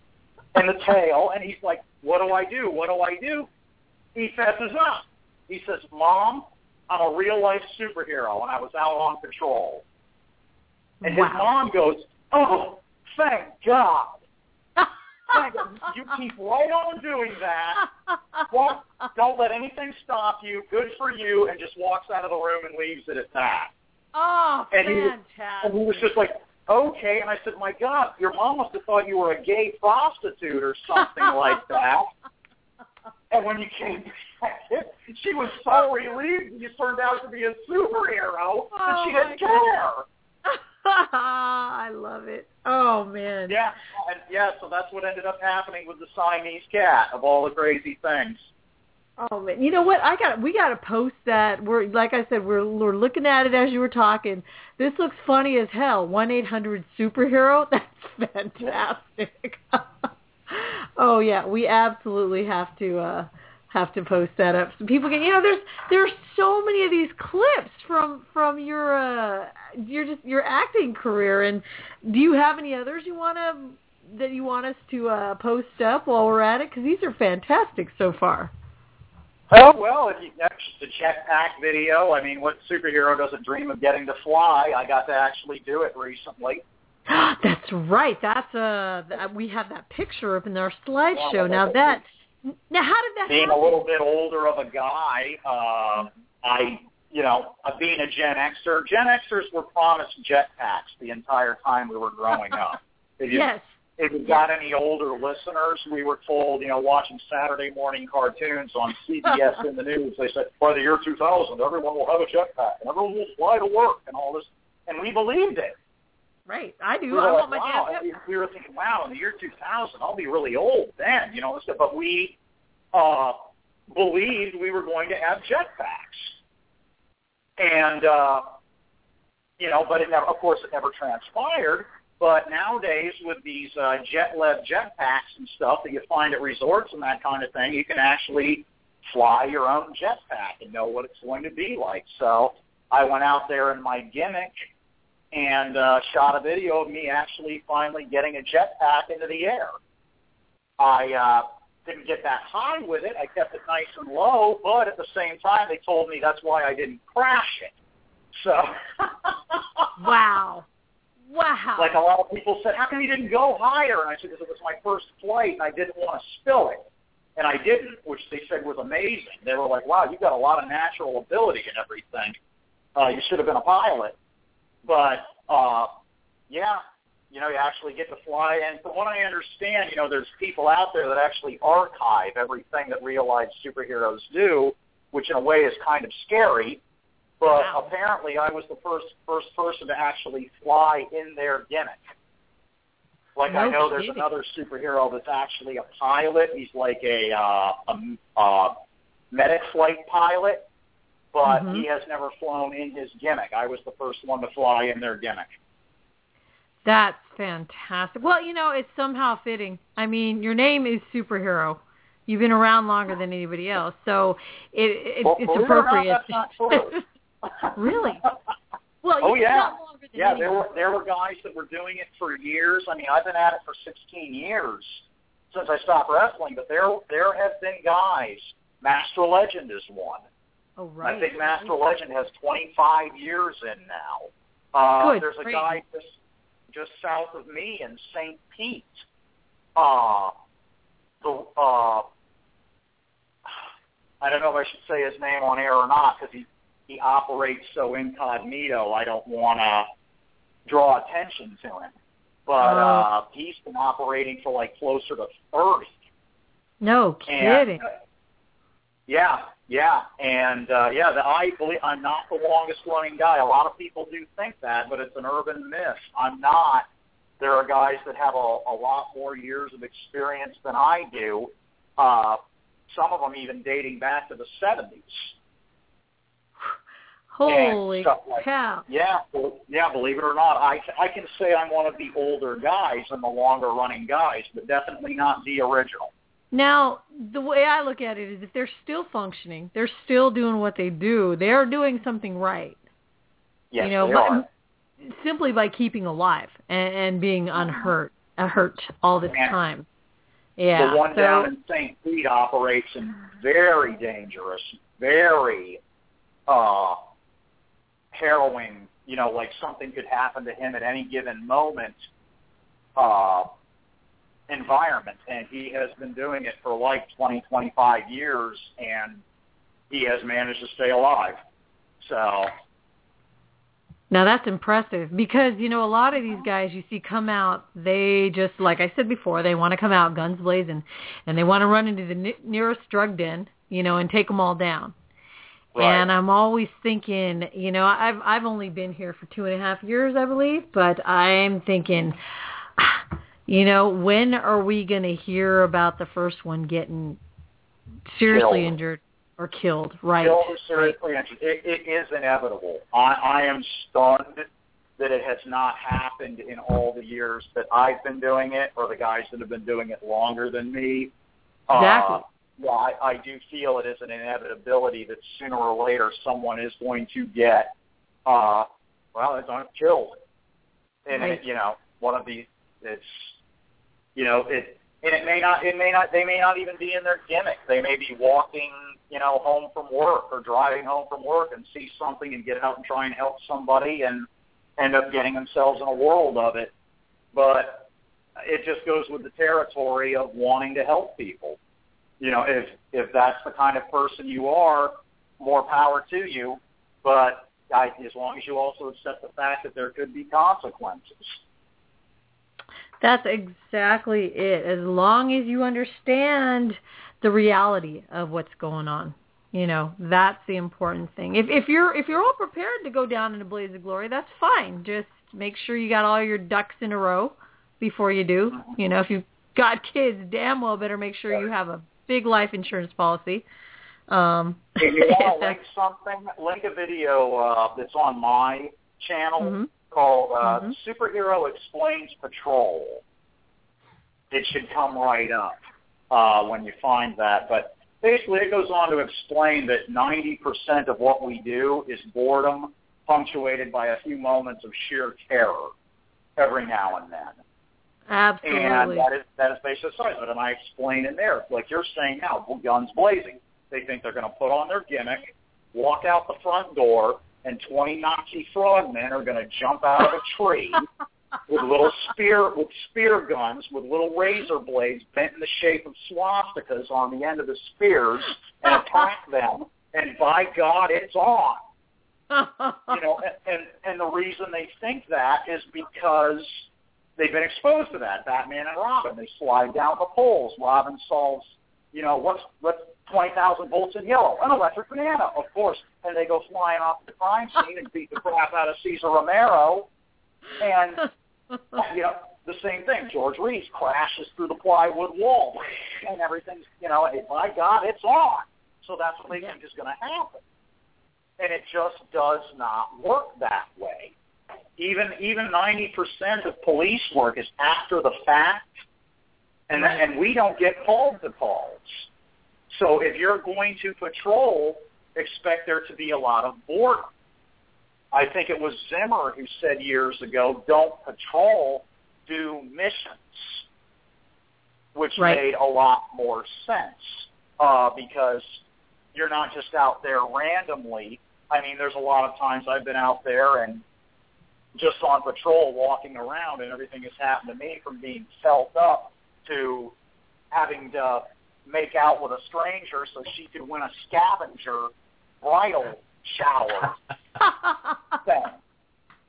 and the tail, and he's like, "What do I do? What do I do?" He fesses up. He says, "Mom, I'm a real life superhero, and I was out on patrol." And his mom goes, "Oh, thank God! Thank God. You keep right on doing that. Well, don't let anything stop you. Good for you." And just walks out of the room and leaves it at that. oh, And he fantastic. And he was just like, okay. And I said, my God, your mom must have thought you were a gay prostitute or something like that. And when you came back, she was so relieved you turned out to be a superhero that she Oh, didn't care. I love it. Oh man. Yeah, and yeah. So that's what ended up happening with the Siamese cat of all the crazy things. Oh man, you know what? I got we got to post that. We're like I said, we're we're looking at it as you were talking. This looks funny as hell. One eight hundred superhero. That's fantastic. oh yeah, we absolutely have to uh have to post that up so people can. You know, there's there's so many of these clips from from your uh your just your acting career. And do you have any others you want to that you want us to uh post up while we're at it? Because these are fantastic so far. Oh well, if you that's the jetpack video. I mean, what superhero doesn't dream of getting to fly? I got to actually do it recently. That's right. That's uh that, we have that picture up in our slideshow. Now that now how did that being happen? a little bit older of a guy, uh, I, you know, uh, being a Gen Xer, Gen Xers were promised jetpacks the entire time we were growing up. If you, yes. if you've got any older listeners, we were told, you know, watching Saturday morning cartoons on CBS in the news, they said, by the year 2000, everyone will have a jetpack and everyone will fly to work and all this. And we believed it. Right. I do. We I want like, my wow. damn And we were thinking, wow, in the year 2000, I'll be really old then, you know. stuff. But we uh, believed we were going to have jetpacks, and uh, you know, but it never. Of course, it never transpired. But nowadays, with these uh, jet-led jetpacks and stuff that you find at resorts and that kind of thing, you can actually fly your own jetpack and know what it's going to be like. So I went out there in my gimmick and uh, shot a video of me actually finally getting a jetpack into the air. I uh, didn't get that high with it. I kept it nice and low, but at the same time, they told me that's why I didn't crash it. So, Wow. Wow. like a lot of people said, how come you didn't go higher? And I said, because it was my first flight, and I didn't want to spill it. And I didn't, which they said was amazing. They were like, wow, you've got a lot of natural ability and everything. Uh, you should have been a pilot. But, uh, yeah, you know, you actually get to fly. And from what I understand, you know, there's people out there that actually archive everything that real-life superheroes do, which in a way is kind of scary. But Wow. apparently, I was the first first person to actually fly in their gimmick. Like I No know there's another superhero that's actually a pilot. He's like a uh, a, a medic flight pilot, but Mhm. he has never flown in his gimmick. I was the first one to fly in their gimmick. That's fantastic. Well, you know, it's somehow fitting. I mean, your name is superhero. You've been around longer than anybody else, so it, it Well, it's believe it or not, appropriate. that's not true. Really? well, Oh, yeah. got longer than Yeah, there were there were guys that were doing it for years. I mean, I've been at it for 16 years since I stopped wrestling, but there there have been guys. Master Legend is one. Oh, right. I think Master Legend has 25 years in now. Uh, Good there's a grief. guy just just south of me in St. Pete. Uh, the uh, I don't know if I should say his name on air or not because he he operates so incognito. I don't want to draw attention to him. But uh, he's been operating for like closer to 30. No And, kidding. uh, yeah, yeah, and uh, yeah, the, I believe I'm not the longest running guy. A lot of people do think that, but it's an urban myth. I'm not. There are guys that have a, a lot more years of experience than I do. Uh, some of them even dating back to the 70s. Holy like- cow. Yeah, well, yeah. Believe it or not, I I can say I'm one of the older guys and the longer running guys, but definitely not the original. Now, the way I look at it is if they're still functioning, they're still doing what they do, they're doing something right. Yes, you know, they but are. simply by keeping alive and, and being unhurt, uh, hurt all this Yeah. time. Yeah. the one so, down in St. Pete operates in very dangerous, very uh, harrowing. You know, like something could happen to him at any given moment. Uh, environment, and he has been doing it for like 20, 25 years, and he has managed to stay alive. So Now that's impressive because you know a lot of these guys you see come out they just like I said before they want to come out guns blazing and they want to run into the ne- nearest drug den you know and take them all down. Right. And I'm always thinking, you know, I've I've only been here for two and a half years, I believe, but I'm thinking, you know, when are we going to hear about the first one getting seriously Killed. injured or killed? Right. Killed or seriously injured. It, it is inevitable. I, I am stunned that it has not happened in all the years that I've been doing it, or the guys that have been doing it longer than me. Exactly. Uh, yeah, I, I do feel it is an inevitability that sooner or later someone is going to get, uh, well, it's not killed. And Right. it, you know, one of these, it's, you know, it, and it may not, it may not, they may not even be in their gimmick. They may be walking, you know, home from work or driving home from work and see something and get out and try and help somebody and end up getting themselves in a world of it. But it just goes with the territory of wanting to help people. You know, if if that's the kind of person you are, more power to you. But I, as long as you also accept the fact that there could be consequences. That's exactly it. As long as you understand the reality of what's going on, you know, that's the important thing. If if you're if you're all prepared to go down in a blaze of glory, that's fine. Just make sure you got all your ducks in a row before you do. You know, if you've got kids, damn well better make sure you have a big life insurance policy. Um, If you want to link something, link a video uh, that's on my channel Mhm. Called uh, Mhm. Superhero Explains Patrol. It should come right up uh, when you find that. But basically, it goes on to explain that 90% of what we do is boredom punctuated by a few moments of sheer terror every now and then. Absolutely. And that is that is basically the size of it. And I explain in there, like you're saying now, guns blazing. They think they're going to put on their gimmick, walk out the front door, and 20 Nazi frogmen are going to jump out of a tree with little spear with spear guns with little razor blades bent in the shape of swastikas on the end of the spears and attack them. And by God, it's on. you know, and, and the reason they think that is because they've been exposed to that. Batman and Robin, they slide down the poles. Robin solves, you know, what's what's. 20,000 volts in yellow, an electric banana, of course. And they go flying off the crime scene and beat the crap out of Cesar Romero. And, you know, the same thing. George Reeves crashes through the plywood wall, and everything's, you know, hey, my God, it's on. So that's what they yeah. think is going to happen. And it just does not work that way. Even even 90% of police work is after the fact, and, and we don't get called to calls. So if you're going to patrol, expect there to be a lot of boredom. I think it was Zimmer who said years ago, "Don't patrol, do missions," which Right. made a lot more sense uh, because you're not just out there randomly. I mean, there's a lot of times I've been out there and just on patrol walking around and everything has happened to me from being felt up to having to make out with a stranger so she could win a scavenger bridal shower thing.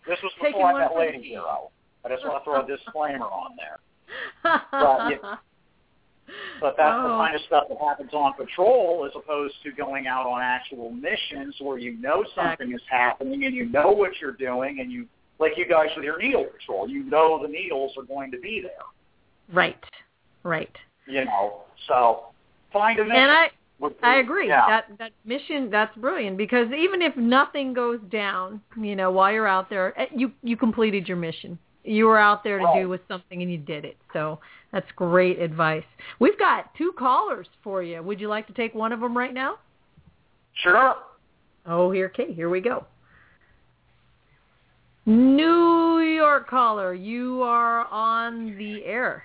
This was Taking before I one met for Lady team. Hero. I just want to throw a disclaimer on there. Well, yeah. But that's the Oh. kind of stuff that happens on patrol as opposed to going out on actual missions where you know something is happening and you know what you're doing and you, like you guys with your needle patrol, you know the needles are going to be there, Right. Right. you know. So find a mission. And I be- I agree. Yeah. That that mission that's brilliant because even if nothing goes down, you know, while you're out there, eh, you you completed your mission. You were out there to Right. do with something and you did it. So that's great advice. We've got two callers for you. Would you like to take one of them right now? Sure. Oh, here, okay, here we go. New York caller, you are on the air.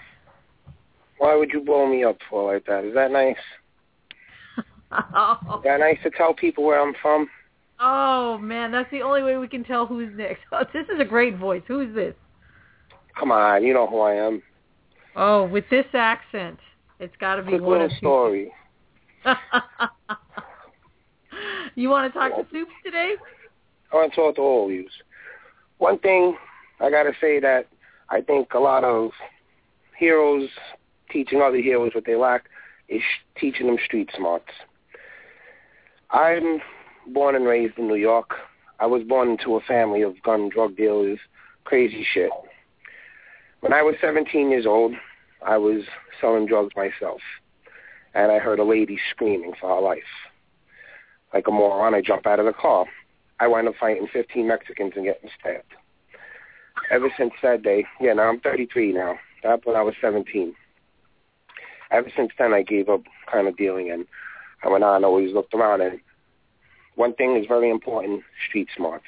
Why would you blow me up for like that? Is that nice? oh. Is that nice to tell people where I'm from? oh man, that's the only way we can tell who's next. Oh, this is a great voice. Who is this? Come on, you know who I am. Oh, with this accent, it's got to be Quick one little of story. you want to talk to Soups today? I want to talk to all of you. One thing I got to say that I think a lot of heroes teaching other heroes what they lack is teaching them street smarts. I'm born and raised in New York. I was born into a family of gun drug dealers, crazy shit. When I was 17 years old, I was selling drugs myself, and I heard a lady screaming for her life. Like a moron, I jump out of the car. I wind up fighting 15 Mexicans and getting stabbed. Ever since that day, yeah, now I'm 33 now. That when I was 17. Ever since then, I gave up kind of dealing, and I went on, always looked around, and one thing is very important, street smarts.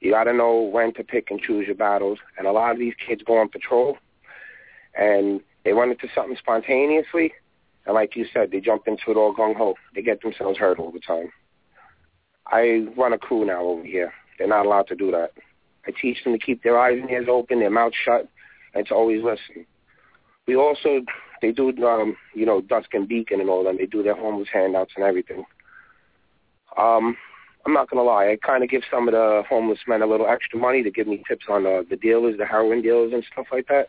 You got to know when to pick and choose your battles, and a lot of these kids go on patrol, and they run into something spontaneously, and like you said, they jump into it all gung-ho. They get themselves hurt all the time. I run a crew now over here. They're not allowed to do that. I teach them to keep their eyes and ears open, their mouths shut, and to always listen. We also, they do, um, you know, Dusk and Beacon and all that. They do their homeless handouts and everything. Um, I'm not gonna lie. I kind of give some of the homeless men a little extra money to give me tips on uh, the dealers, the heroin dealers, and stuff like that.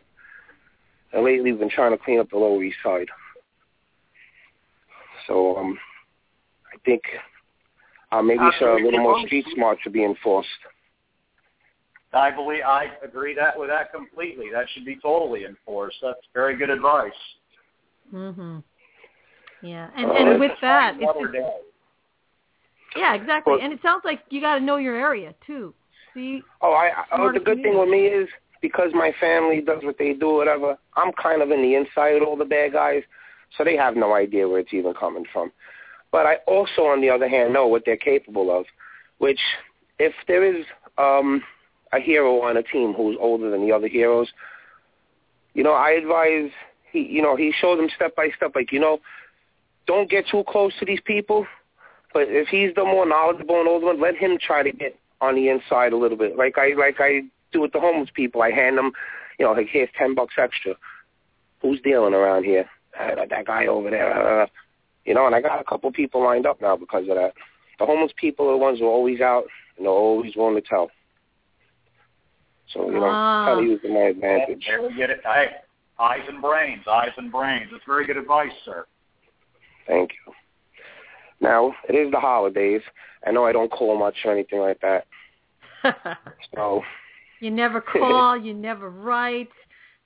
And lately, we've been trying to clean up the Lower East Side. So um, I think uh, maybe so, a little more street smart should be enforced. I believe I agree that with that completely. That should be totally enforced. That's very good advice. Mhm. Yeah, and and with that, it's day. yeah, exactly. Well- And it sounds like you got to know your area too. See, Oh, I, I oh, the good thing with me is because my family does what they do, whatever. I'm kind of in the inside of all the bad guys, so they have no idea where it's even coming from. But I also, on the other hand, know what they're capable of. Which, if there is um, a hero on a team who's older than the other heroes, you know, I advise he, you know, he showed them step by step, like you know, don't get too close to these people. But if he's the more knowledgeable and older one, let him try to get on the inside a little bit. Like I like I do with the homeless people. I hand them, you know, like here's ten bucks extra. Who's dealing around here? Uh, that guy over there. Uh, you know, and I got a couple people lined up now because of that. The homeless people are the ones who are always out and they're always willing to tell. So you know, Ah. kind of using my advantage. There we get it. Hey, eyes and brains, eyes and brains. That's very good advice, sir. Thank you. Now it is the holidays. I know I don't call much or anything like that. So you never call, you never write,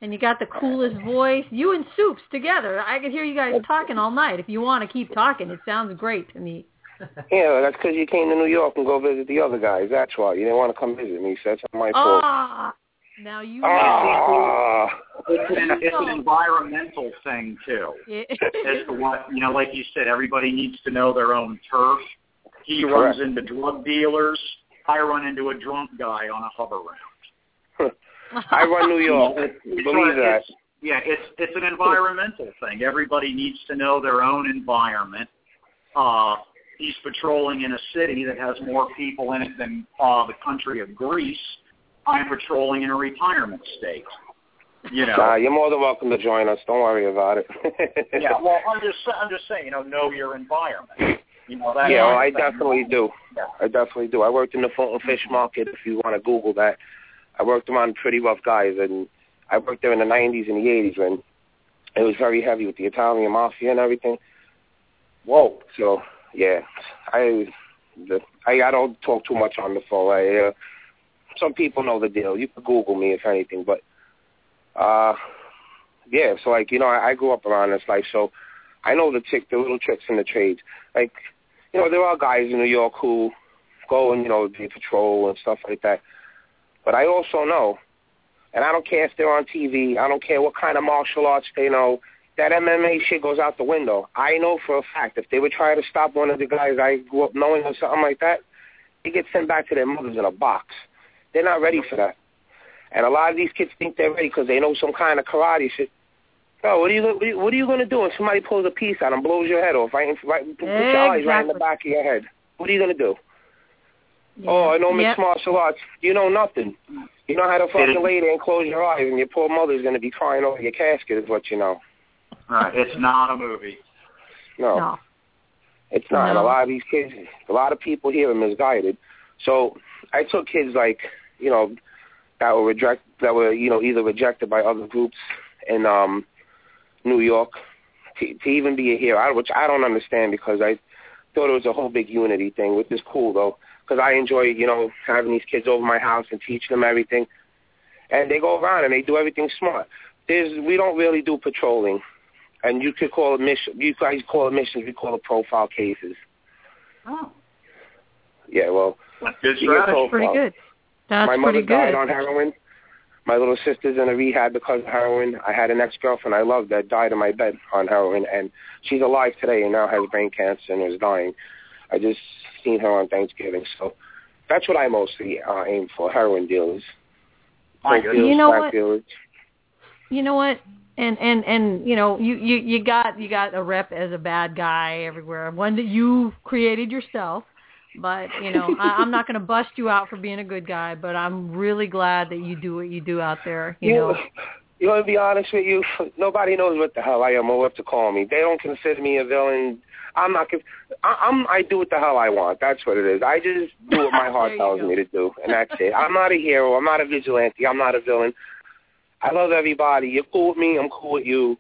and you got the coolest voice. You and Soups together. I could hear you guys talking all night. If you want to keep talking, it sounds great to me. yeah, that's because you came to New York and go visit the other guys. That's why you didn't want to come visit me. So that's my fault. Ah, now you. Ah. It's an, it's an environmental thing too. As to what you know, like you said, everybody needs to know their own turf. He runs into drug dealers. I run into a drunk guy on a Hoveround. I run New York. It's- it's Believe like- that. it's- yeah, it's it's an environmental thing. Everybody needs to know their own environment. Uh, he's patrolling in a city that has more people in it than uh, the country of Greece. I'm patrolling in a retirement state. You know. Uh, you're more than welcome to join us. Don't worry about it. yeah. Well, I'm just I'm just saying. You know, know your environment. You know that. yeah, well, I kind of thing. definitely do. Yeah. I definitely do. I worked in the Fulton Fish Market. If you want to Google that, I worked around pretty rough guys, and I worked there in the '90s and the '80s when it was very heavy with the Italian mafia and everything. Whoa. So yeah, I the, I, I don't talk too much on the phone. I, uh, some people know the deal. You can Google me if anything, but uh, yeah. So like you know, I, I grew up around this life, so I know the trick, the little tricks in the trade. Like you know, there are guys in New York who go and you know they patrol and stuff like that. But I also know, and I don't care if they're on TV. I don't care what kind of martial arts they know that MMA shit goes out the window. I know for a fact if they would try to stop one of the guys I grew up knowing or something like that, they get sent back to their mothers in a box. They're not ready for that. And a lot of these kids think they're ready because they know some kind of karate shit. Oh, what are you what are you, what are you gonna do when somebody pulls a piece out and blows your head off? Right, in, right put your eyes right in the back of your head. What are you gonna do? Yeah. Oh, I know mixed Yep. martial arts. You know nothing. You know how to fucking is- lay there and close your eyes, and your poor mother's gonna be crying over your casket. Is what you know. Right. It's not a movie. No, No. it's not. And No. a lot of these kids, a lot of people here are misguided. So I took kids like you know that were reject that were you know either rejected by other groups in um New York to, to even be a hero, I- which I don't understand because I thought it was a whole big unity thing, which is cool though, because I enjoy you know having these kids over my house and teaching them everything, and they go around and they do everything smart. There's we don't really do patrolling, and you could call it mission. You guys call it missions. We call it profile cases. Oh. Yeah, well, Good You get strategy. Pretty good. That's my mother pretty good. died on heroin. My little sister's in a rehab because of heroin. I had an ex-girlfriend I loved that died in my bed on heroin, and she's alive today and now has brain cancer and is dying. I just seen her on Thanksgiving, so that's what I mostly uh, aim for: heroin dealers, My dealers, You know crack what? dealers. you know what and and and you know you you you got you got a rep as a bad guy everywhere one that you created yourself but you know I, i'm not going to bust you out for being a good guy but i'm really glad that you do what you do out there you You, know you want to be honest with you? Nobody knows what the hell I am or what to call me. They don't consider me a villain. I'm not. I, I'm. I do what the hell I want. That's what it is. I just do what my heart tells go. me to do, and that's it. I'm not a hero. I'm not a vigilante. I'm not a villain. I love everybody. You're cool with me. I'm cool with you.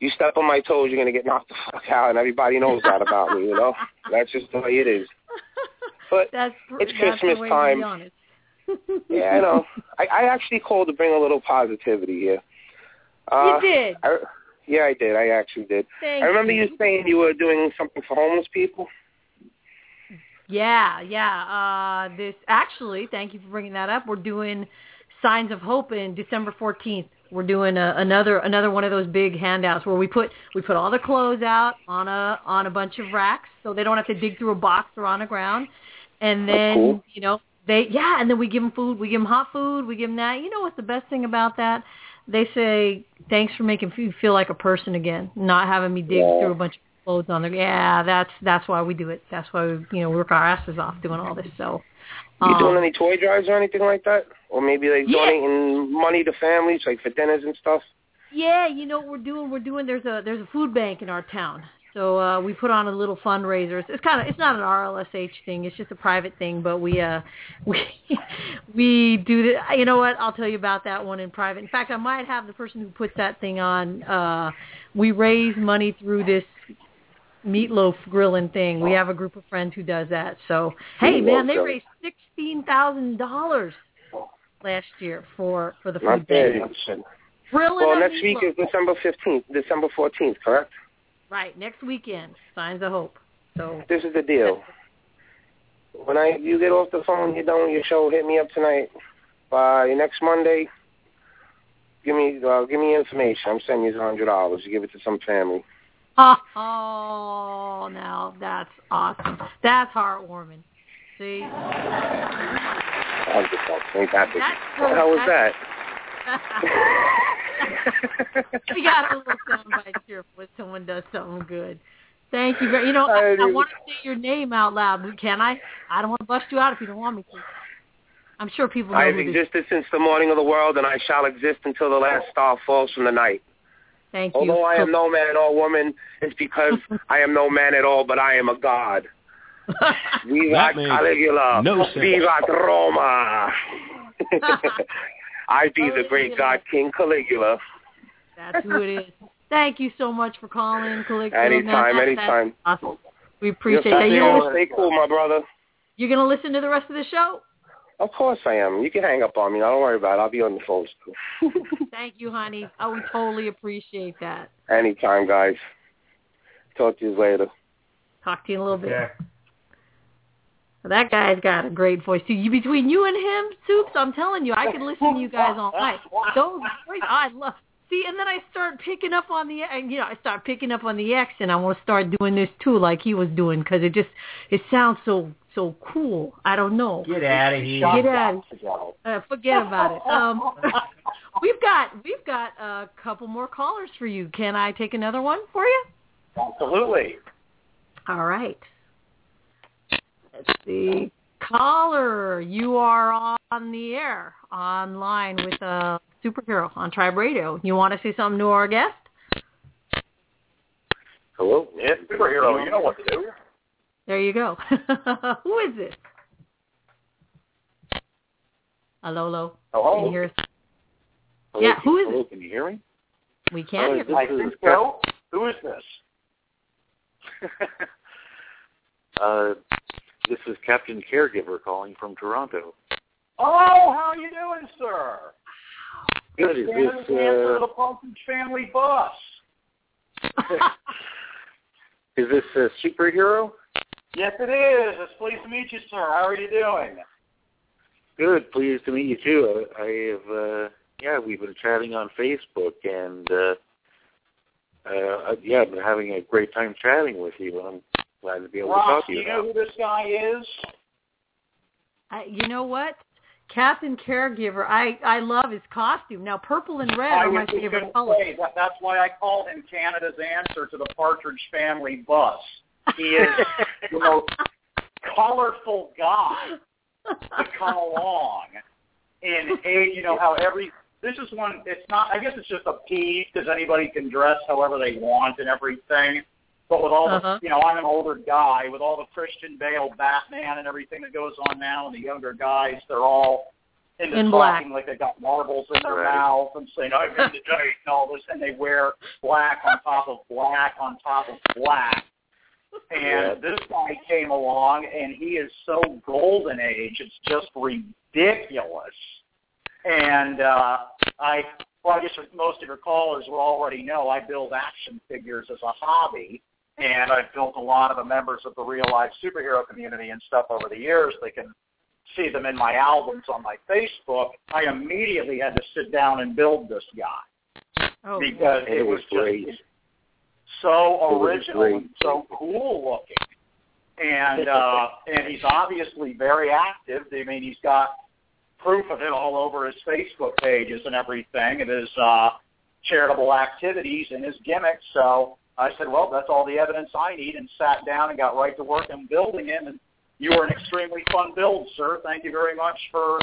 You step on my toes, you're gonna get knocked the fuck out, and everybody knows that about me. You know, that's just the way it is. But that's it's that's Christmas time. yeah, I know. I, I actually called to bring a little positivity here. Uh, you did I, yeah, I did. I actually did. Thank I remember you you saying you were doing something for homeless people. Yeah, yeah. Uh, this actually, thank you for bringing that up. We're doing Signs of Hope in December 14th. We're doing a, another another one of those big handouts where we put we put all the clothes out on a on a bunch of racks so they don't have to dig through a box or on the ground. And then cool. you know they yeah, and then we give them food. We give them hot food. We give them that. You know what's the best thing about that? They say thanks for making me feel like a person again, not having me dig Yeah. through a bunch of clothes on there. Yeah, that's that's why we do it. That's why we you know work our asses off doing all this. So You um, doing any toy drives or anything like that? Or maybe like Yeah. donating money to families, like for dinners and stuff? Yeah, you know what we're doing? We're doing there's a there's a food bank in our town. So uh we put on a little fundraiser. It's, it's kind of it's not an RLSH thing. It's just a private thing, but we uh we we do the you know what? I'll tell you about that one in private. In fact, I might have the person who puts that thing on uh we raise money through this meatloaf grilling thing. We have a group of friends who does that. So, hey man, they raised $16,000 last year for for the food bank. Grilling Well, next week is December 15th, December 14th, correct? Right, next weekend. Signs of hope. So This is the deal. When I you get off the phone, you're done with your show. Hit me up tonight. By next Monday, give me uh, give me information. I'm sending you a hundred dollars. You give it to some family. oh, oh now that's awesome. That's heartwarming. See? hundred bucks. Ain't that big? What the hell was that? we got a little soundbite here when someone does something good. Thank you very. You know, I I, I want to say your name out loud. but Can I? I don't want to bust you out if you don't want me to. I'm sure people know I have who this. existed since the morning of the world, and I shall exist until the last star falls from the night. Thank you. Although I am no man or woman, it's because I am no man at all, but I am a god. Viva That Caligula! no sense. Viva Roma! I be the great god King Caligula. That's who it is. Thank you so much for calling, Caligula. Anytime, man. That- anytime. That's awesome. We You're appreciate that. You fabulous. gonna, Stay cool, my brother. you're gonna listen to the rest of the show? Of course I am. You can hang up on me. I Don't worry about it. I'll be on the phone too. Thank you, honey. Oh, I would totally appreciate that. Anytime, guys. Talk to you later. Talk to you in a little bit. Yeah. That guy's got a great voice too. You between you and him, Soups, I'm telling you, I could listen to you guys all night. Those voice, I love. See, and then I start picking up on the, and you know, I start picking up on the accent. I want to start doing this too, like he was doing, because it just, it sounds so, so cool. I don't know. Get out of here. Get out. Uh, forget about it. Um, we've got we've got a couple more callers for you. Can I take another one for you? Absolutely. All right. Let's see. Caller, you are on the air, online with a superhero on Tribe Radio. You want to say something to our guest? Hello? Yeah, superhero. You know what to do. There you go. Who is it? Hello, hello. Can you hear us? Hello, Yeah, who is hello, it? Can you hear me? We can Oh, hear you. I This think so. Who is this? uh, this is Captain Caregiver calling from Toronto. Oh, how are you doing, sir? Good. Is this uh, the Partridge Family bus. is this a superhero? Yes, it is. It's pleased to meet you, sir. How are you doing? Good. Pleased to meet you too. I, I have. Uh, yeah, we've been chatting on Facebook, and uh, uh, yeah, I've been having a great time chatting with you, I'm glad to be able to talk to do you you know who this guy is? I, you know what? Captain Caregiver. I I love his costume. Now, purple and red I are my favorite colors. say, that, that's why I call him Canada's answer to the Partridge Family bus. He is the most colorful guy to come along. And hey, you know how every this is one. It's not. I guess it's just a peeve because anybody can dress however they want and everything. But with all Uh-huh. the, you know, I'm an older guy with all the Christian Bale Batman and everything that goes on now, and the younger guys, they're all into In talking black. like they got marbles in their Right. mouth and saying, "I'm in the date" and all this, and they wear black on top of black on top of black. And Yeah. this guy came along, and he is so golden age, it's just ridiculous. And uh, I, well, I guess most of your callers will already know I build action figures as a hobby, and I've built a lot of the members of the real life superhero community and stuff over the years. They can see them in my albums on my Facebook. I immediately had to sit down and build this guy Oh, because it, it was was great. just so original and so cool looking. And uh and he's obviously very active. I mean he's got proof of it all over his Facebook pages and everything and his uh charitable activities and his gimmicks. So I said, Well, that's all the evidence I need and sat down and got right to work on building him and you were an extremely fun build, sir. Thank you very much for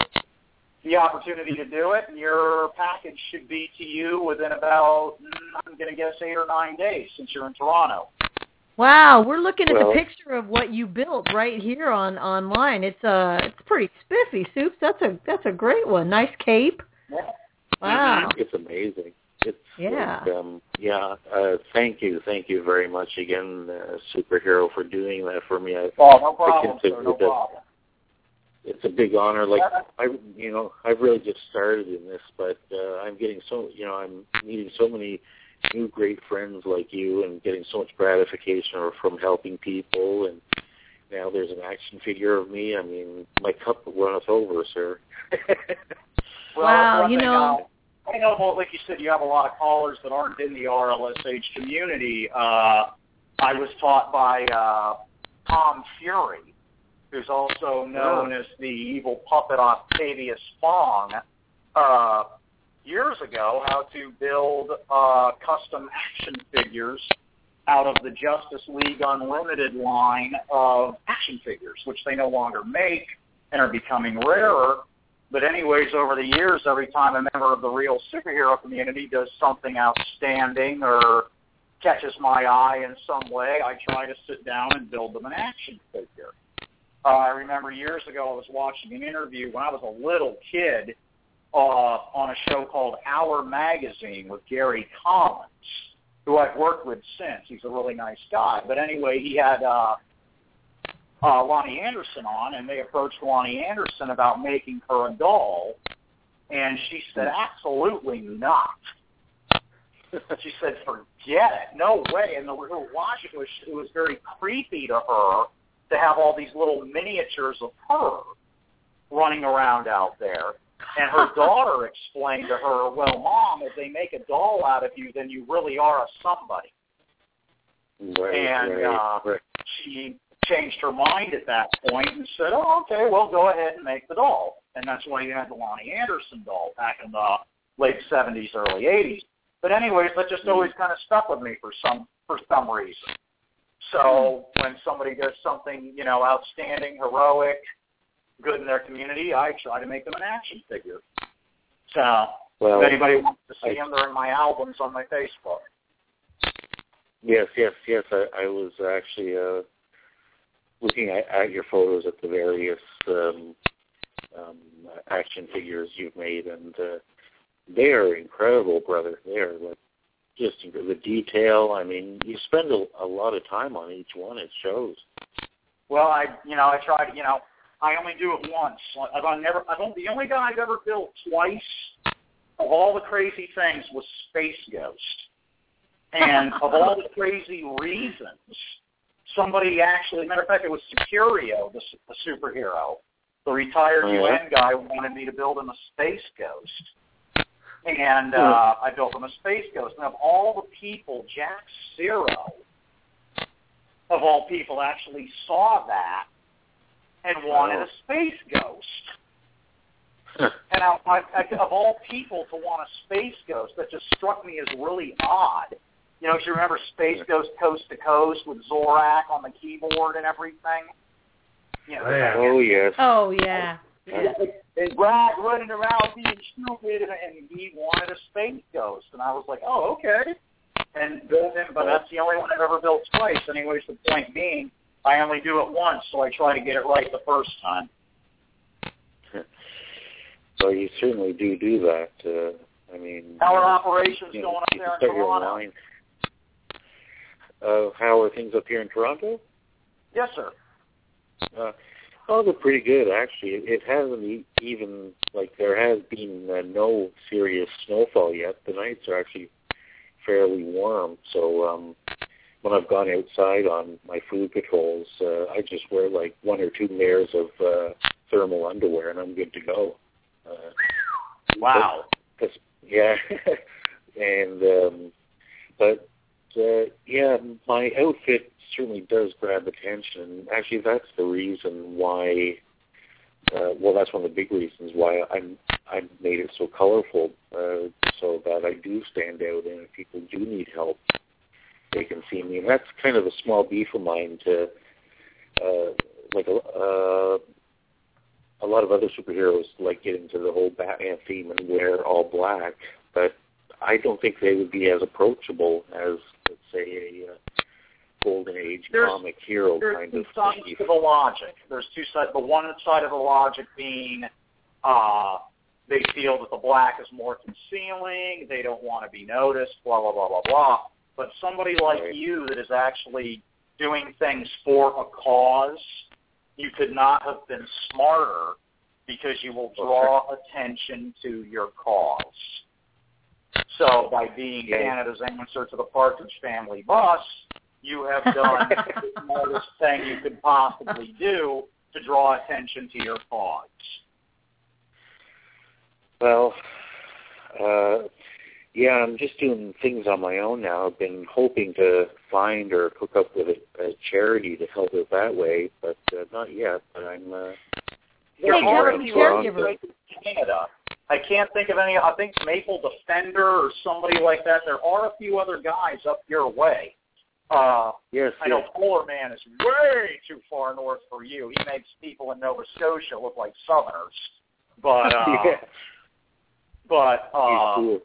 the opportunity to do it, and your package should be to you within about, I'm going to guess, eight or nine days since you're in Toronto. Wow, we're looking at Well- the picture of what you built right here on online. It's uh it's pretty spiffy, Soups. That's a that's a great one. Nice cape. Yeah. Wow. It's amazing. It's Yeah. like, um, yeah. Uh, thank you, thank you very much again, uh, superhero, for doing that for me. I, Oh, no problem, consider sir, no that- problem. it's a big honor. Like I, you know, I've really just started in this, but uh, I'm getting so, you know, I'm meeting so many new great friends like you, and getting so much gratification from helping people. And now there's an action figure of me. I mean, my cup runneth over, sir. Well, Wow, you know- uh, I know, well, like you said, you have a lot of callers that aren't in the RLSH community. Uh, I was taught by uh, Tom Fury, who's also known as the evil puppet Octavius Fong, uh, years ago, how to build uh, custom action figures out of the Justice League Unlimited line of action figures, which they no longer make and are becoming rarer. But anyways, over the years, every time a member of the real superhero community does something outstanding or catches my eye in some way, I try to sit down and build them an action figure. Uh, I remember years ago I was watching an interview when I was a little kid uh, on a show called Hour Magazine with Gary Collins, who I've worked with since. He's a really nice guy. But anyway, he had uh, uh, Loni Anderson on, and they approached Loni Anderson about making her a doll, and she said, absolutely not. she said, forget it, no way. And the watching, it was, it was very creepy to her to have all these little miniatures of her running around out there. And her daughter explained to her, well, Mom, if they make a doll out of you, then you really are a somebody. right, And, right, uh, right. She changed her mind at that point and said, oh, okay, well, go ahead and make the doll. And that's why you had the Loni Anderson doll back in the late 70s, early 80s. But anyways, that just always kind of stuck with me for some for some reason. So when somebody does something, you know, outstanding, heroic, good in their community, I try to make them an action figure. So Well, if anybody wants to see I- them, they're in my albums on my Facebook. yes, yes, yes. I, I was actually uh, looking at, at your photos at the various um, um, action figures you've made, and uh, they are incredible, brother. They are like just the detail. I mean, you spend a, a lot of time on each one. It shows. Well, I, you know, I try to, you know, I only do it once. I've never, I've only, the only guy I've ever built twice of all the crazy things was Space Ghost. And of all the crazy reasons, somebody actually, matter of fact, it was Securio, the, the superhero, the retired Oh, yeah? UN guy wanted me to build him a Space Ghost. And uh, I built him a Space Ghost. And of all the people, Jack Zero, of all people, actually saw that and wanted Wow. a Space Ghost. And I, I, I, of all people to want a Space Ghost, that just struck me as really odd. You know, if you remember Space Ghost Coast to Coast with Zorak on the keyboard and everything. You know, Oh, yeah. oh yes. Oh yeah. and Brak running around being stupid, and, and he wanted a Space Ghost, and I was like, oh, okay. And built him, but that's the only one I've ever built twice. Anyways, the point being, I only do it once, so I try to get it right the first time. So you certainly do do that. Uh, I mean, How are operations you going up there in start your Toronto? Uh, how are things up here in Toronto? Yes, sir. Uh, oh, they're pretty good actually. It, it hasn't even like there has been uh, no serious snowfall yet. The nights are actually fairly warm. So um, when I've gone outside on my food patrols, uh, I just wear like one or two layers of uh, thermal underwear, and I'm good to go. Uh, Wow. Cause, yeah, and um, but uh, yeah, my outfit certainly does grab attention. Actually, that's the reason why. Uh, well, that's one of the big reasons why I'm I made it so colorful, uh, so that I do stand out, and if people do need help, they can see me. And that's kind of a small beef of mine to, uh, like a. Uh, a lot of other superheroes like get into the whole Batman theme and wear all black, but I don't think they would be as approachable as, let's say, a uh, golden age There's- comic hero kind of. There's two sides thief. to the logic. There's two sides. The one side of the logic being uh, they feel that the black is more concealing. They don't want to be noticed. Blah blah blah blah blah. But somebody like Right. you that is actually doing things for a cause, you could not have been smarter because you will draw attention to your cause. So by being Canada's answer to the Partridge Family bus, you have done the smartest thing you could possibly do to draw attention to your cause. Well, uh, yeah, I'm just doing things on my own now. I've been hoping to find or hook up with a, a charity to help it that way, but uh, not yet. But I'm. Uh, There Hey, are how a many few other caregivers? places in Canada. I can't think of any. I think Maple Defender or somebody like that. There are a few other guys up your way. Uh, yes, I know yes. Polar Man is way too far north for you. He makes people in Nova Scotia look like Southerners. But uh, yeah, but uh, cool.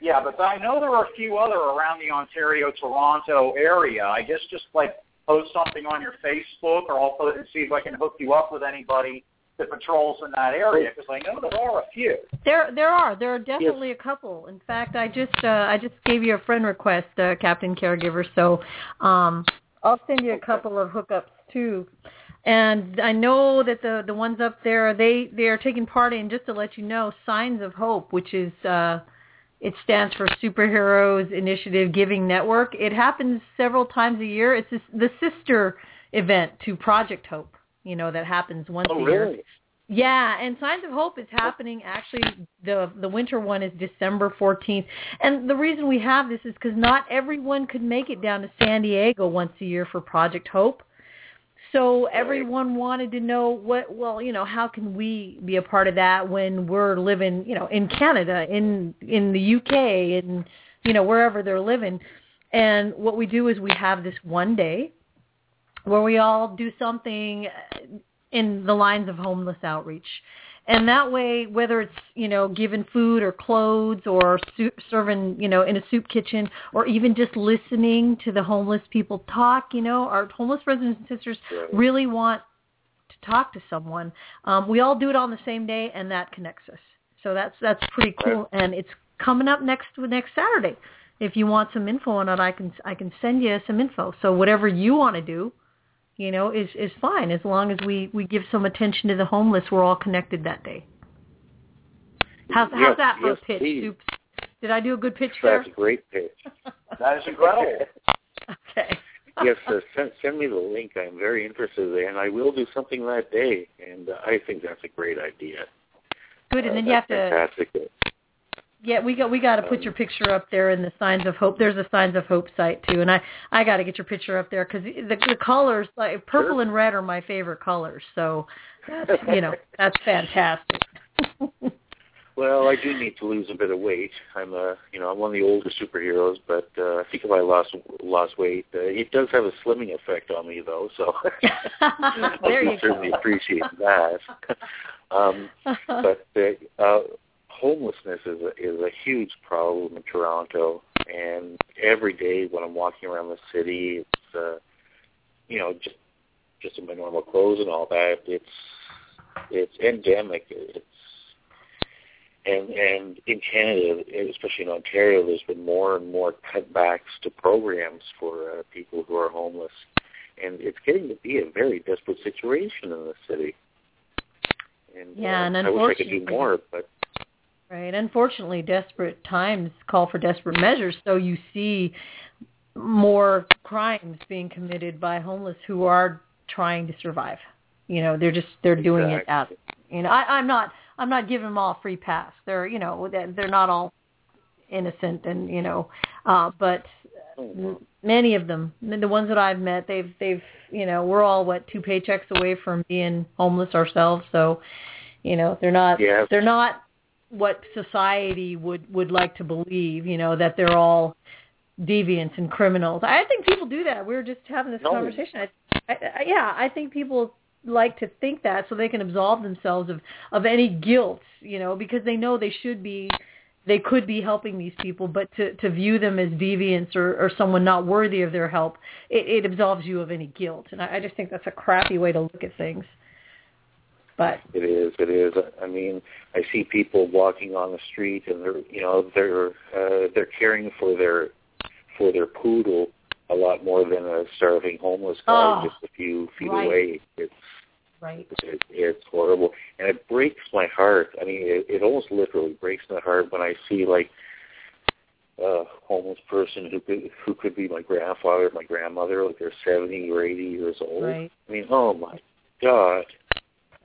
yeah, but I know there are a few other around the Ontario Toronto area. I guess just like post something on your Facebook, or I'll put, see if I can hook you up with anybody that patrols in that area because I know there are a few. There, there are. There are definitely a couple. In fact, I just, uh, I just gave you a friend request, uh, Captain Caregiver. So, um, I'll send you a couple of hookups too. And I know that the the ones up there, they they are taking part in. Just to let you know, Signs of Hope, which is uh, it stands for Superheroes Initiative Giving Network. It happens several times a year. It's the sister event to Project Hope. You know that happens once Oh, a year. really? Yeah, and Signs of Hope is happening. Actually, the the winter one is December 14th. And the reason we have this is because not everyone could make it down to San Diego once a year for Project Hope. so everyone wanted to know what well you know how can we be a part of that when we're living you know in Canada in in the UK and you know wherever they're living and what we do is we have this one day where we all do something in the lines of homeless outreach. And that way whether it's you know giving food or clothes or soup, serving you know in a soup kitchen or even just listening to the homeless people talk you know our homeless brothers and sisters really want to talk to someone. Um, we all do it on the same day and that connects us. So that's that's pretty cool and it's coming up next next saturday. If you want some info on it i can i can send you some info. So whatever you want to do you know, is is fine as long as we we give some attention to the homeless. We're all connected that day. How's Yes, how's that for yes, a pitch, please. Soups? Did I do a good pitch there? That's a great pitch. That is incredible. Okay. yes, uh, send, send me the link. I'm very interested in, and I will do something that day. And uh, I think that's a great idea. Good, and Uh, then you have that's to fantastic. Yeah we got we got to put your picture up there in the Signs of Hope. There's a Signs of Hope site too, and I I got to get your picture up there because the the colors like purple Sure. and red are my favorite colors. So that's you know that's fantastic. Well, I do need to lose a bit of weight. I'm uh you know I'm one of the older superheroes, but uh, I think if I lost lost weight, uh, it does have a slimming effect on me though. So I there can you certainly appreciate that. um, but uh, uh, homelessness is a, is a huge problem in Toronto, and every day when I'm walking around the city, it's uh, you know just just in my normal clothes and all that, it's it's endemic. It's and and in Canada, especially in Ontario, there's been more and more cutbacks to programs for uh, people who are homeless, and it's getting to be a very desperate situation in the city. And Yeah, uh, and I wish I could do more, but Right. Unfortunately, desperate times call for desperate measures. So you see more crimes being committed by homeless who are trying to survive. You know, they're just they're doing it out. You know, I, I'm not I'm not giving them all free pass. They're you know they're they're not all innocent and you know, uh, but many of them, the ones that I've met, they've they've you know we're all what two paychecks away from being homeless ourselves. So you know they're not they're not what society would would like to believe. You know that they're all deviants and criminals. I think people do that. We were just having this No. conversation. I, I, I, yeah, I think people like to think that so they can absolve themselves of of any guilt. You know, because they know they should be they could be helping these people, but to, to view them as deviants or, or someone not worthy of their help, it, it absolves you of any guilt. And I, I just think that's a crappy way to look at things. But It is. It is. I mean, I see people walking on the street, and they're you know they're uh, they're caring for their for their poodle a lot more than a starving homeless guy Oh, just a few feet right. away. It's right, it, it's horrible, and it breaks my heart. I mean, it, it almost literally breaks my heart when I see like a homeless person who could who could be my grandfather, or my grandmother, like they're seventy or eighty years old. right. I mean, oh my God.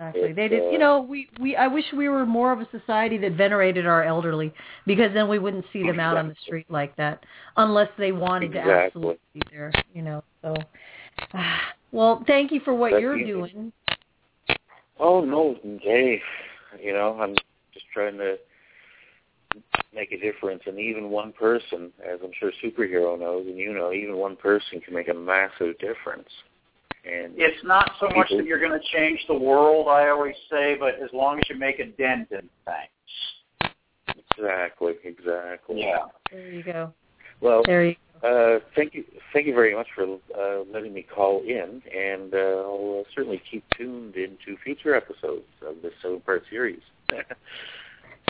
Exactly. They did. uh, You know, we we. I wish we were more of a society that venerated our elderly, because then we wouldn't see them out on the street like that, unless they wanted to absolutely be there. You know. So, well, thank you for what That's you're easy. doing. Oh no, hey, you know, I'm just trying to make a difference, and even one person, as I'm sure superhero knows, and you know, even one person can make a massive difference. And It's not so much that you're going to change the world, I always say, but as long as you make a dent in things. exactly, exactly. Yeah. There you go. Well, There you. uh, thank you, thank you very much for uh, letting me call in, and uh, I'll uh, certainly keep tuned into future episodes of this seven-part series.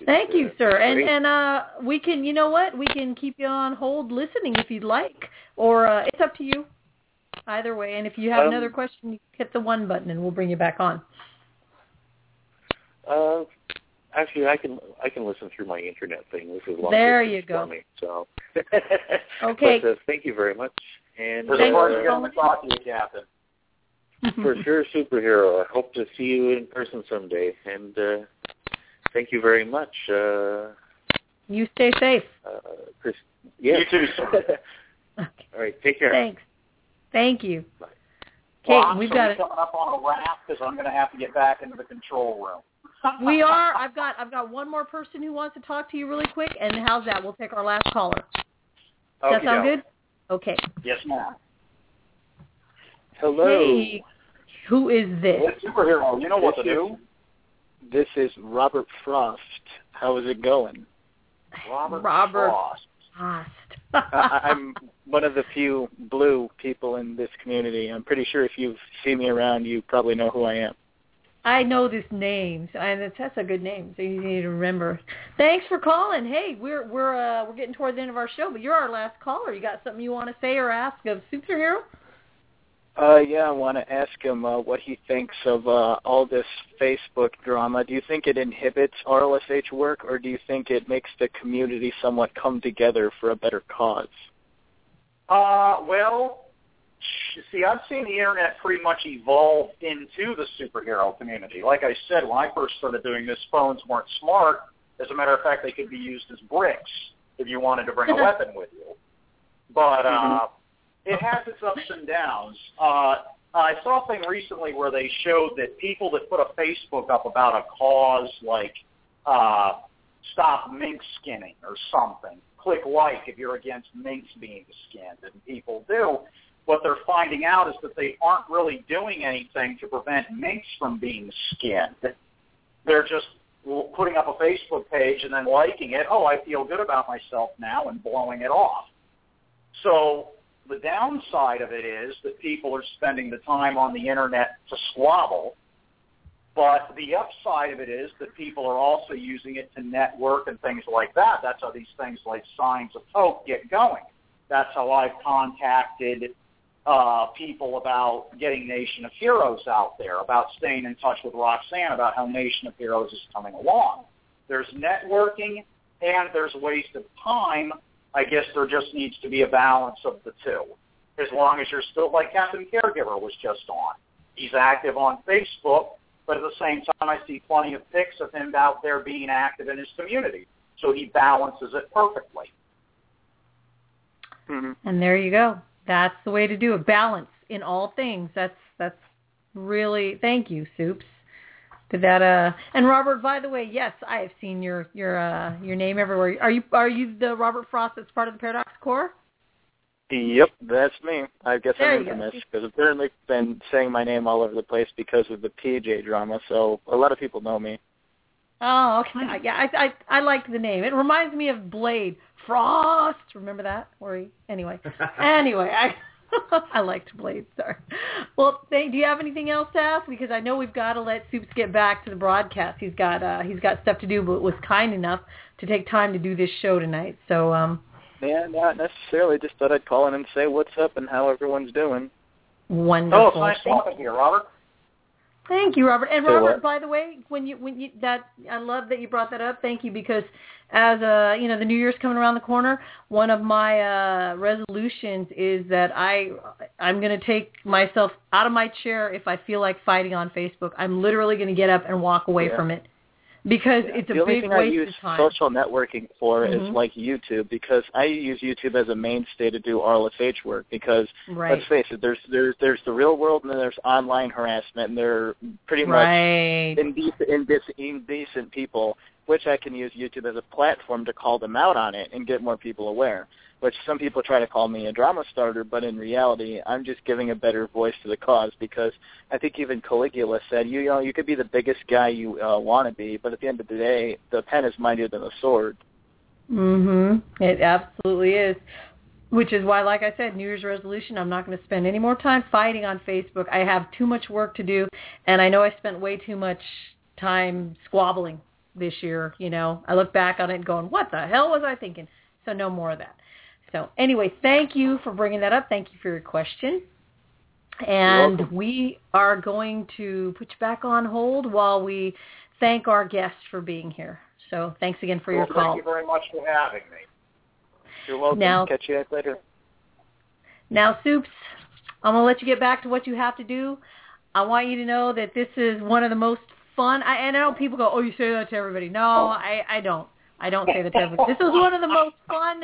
Thank you, uh, sir. And great. and uh we can, you know what? We can keep you on hold listening if you'd like, or uh, it's up to you. Either way. And if you have Um, another question, you hit the one button, and we'll bring you back on. Uh, actually, I can I can listen through my internet thing. This is long There you go. For me, so Okay. But, uh, thank you very much, and It was a Thanks for pleasure uh, getting to talk to you, Captain. for sure, superhero. I hope to see you in person someday, and uh, thank you very much, uh, you stay safe. uh, Chris. Yes. You too. Okay. All right. Take care. Thanks. Thank you. Bye. Kate, Ross, we've are got we it. coming up on a wrap because I'm going to have to get back into the control room. We are. I've got. I've got one more person who wants to talk to you really quick. And how's that? We'll take our last caller. Does that sound good? Okay. Yes, ma'am. Hello. Hey, who is this? What superhero? You know what to This do. This is Robert Frost. How is it going? Robert, Robert. Frost. Frost. I'm one of the few blue people in this community. I'm pretty sure if you've seen me around, you probably know who I am. I know this name, and it's, that's a good name, so you need to remember. Thanks for calling. Hey, we're we're uh, we're getting toward the end of our show, but you're our last caller. You got something you want to say or ask of Superhero? Uh, yeah, I want to ask him uh, what he thinks of uh, all this Facebook drama. Do you think it inhibits RLSH work, or do you think it makes the community somewhat come together for a better cause? Uh, well, see, I've seen the internet pretty much evolve into the superhero community. Like I said, when I first started doing this, phones weren't smart. As a matter of fact, they could be used as bricks if you wanted to bring a weapon with you. But uh, it has its ups and downs. Uh, I saw a thing recently where they showed that people that put a Facebook up about a cause like uh, stop mink skinning or something, click like if you're against minks being skinned, and people do. What they're finding out is that they aren't really doing anything to prevent minks from being skinned. They're just putting up a Facebook page and then liking it. Oh, I feel good about myself now, and blowing it off. So the downside of it is that people are spending the time on the internet to squabble. But the upside of it is that people are also using it to network and things like that. That's how these things like Signs of Hope get going. That's how I've contacted uh, people about getting Nation of Heroes out there, about staying in touch with Roxanne, about how Nation of Heroes is coming along. There's networking and there's waste of time. I guess there just needs to be a balance of the two. As long as you're still, like Captain Caregiver was just on. He's active on Facebook, but at the same time I see plenty of pics of him out there being active in his community. So he balances it perfectly. Mm-hmm. And there you go. That's the way to do it. Balance in all things. That's that's really thank you, Soups. Did that uh and Robert, by the way, yes, I have seen your your uh your name everywhere. Are you are you the Robert Frost that's part of the Paradox Corps? Yep, that's me. I guess There I'm you infamous because apparently I've been saying my name all over the place because of the PJ drama. So a lot of people know me. Oh, okay. Yeah, I I I liked the name. It reminds me of Blade Frost. Remember that? Where he anyway. anyway, I I like liked Blade. Sorry. Well, thank, do you have anything else to ask? Because I know we've got to let Soups get back to the broadcast. He's got uh he's got stuff to do, but was kind enough to take time to do this show tonight. So um, Yeah, not necessarily. Just thought I'd call in and say what's up and how everyone's doing. wonderful. Oh, it's nice talking to you, Robert. Thank you, Robert. And Robert, by the way, when you when you that I love that you brought that up. Thank you because as uh you know the New Year's coming around the corner, one of my uh resolutions is that I I'm going to take myself out of my chair if I feel like fighting on Facebook. I'm literally going to get up and walk away Yeah. from it because it's a the only big thing I use of time. social networking for Mhm. is like YouTube because I use YouTube as a mainstay to do RLSH work because right. let's face it, there's there's there's the real world and then there's online harassment and they're pretty much Right. indecent, indecent, indecent people, which I can use YouTube as a platform to call them out on it and get more people aware. Which some people try to call me a drama starter, but in reality, I'm just giving a better voice to the cause because I think even Caligula said, you, you know, you could be the biggest guy you uh, want to be, but at the end of the day, the pen is mightier than the sword. Mhm. It absolutely is. Which is why, like I said, New Year's resolution, I'm not going to spend any more time fighting on Facebook. I have too much work to do, and I know I spent way too much time squabbling this year. You know, I look back on it and going, what the hell was I thinking? So no more of that. So anyway, thank you for bringing that up. Thank you for your question. And we are going to put you back on hold while we thank our guest for being here. So thanks again for your well, call. Thank you very much for having me. You're welcome. Now- Catch you guys later. Now, Soups, I'm going to let you get back to what you have to do. I want you to know that this is one of the most fun. I, and I know people go, oh, you say that to everybody. No, I, I don't. I don't say that to everybody. This is one of the most fun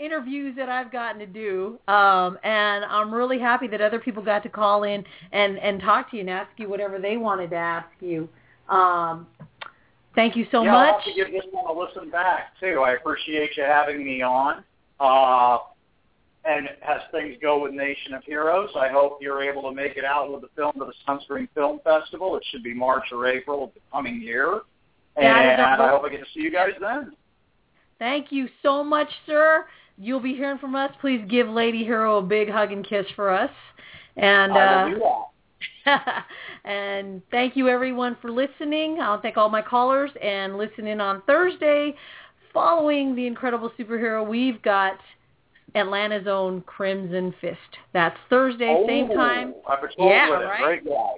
interviews that I've gotten to do, um, and I'm really happy that other people got to call in and and talk to you and ask you whatever they wanted to ask you. Um, thank you so yeah, much. I'll have to give this one a listen back too. I appreciate you having me on. Uh, and as things go with Nation of Heroes, I hope you're able to make it out with the film to the Sunscreen Film Festival. It should be March or April of the coming year. And I hope I get to see you guys then. Thank you so much, sir. You'll be hearing from us. Please give Lady Hero a big hug and kiss for us. And I uh, will that. and thank you everyone for listening. I'll thank all my callers and listen in on Thursday. Following the incredible superhero, we've got Atlanta's own Crimson Fist. That's Thursday, same Oh, time. I patrolled Yeah, right? Great guy.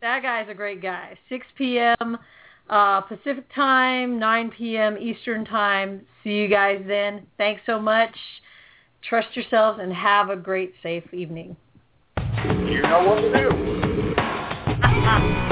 That guy's a great guy. 6 p.m. Uh, Pacific time, 9 p.m. Eastern time. See you guys then. Thanks so much. Trust yourselves and have a great, safe evening. You know what to do.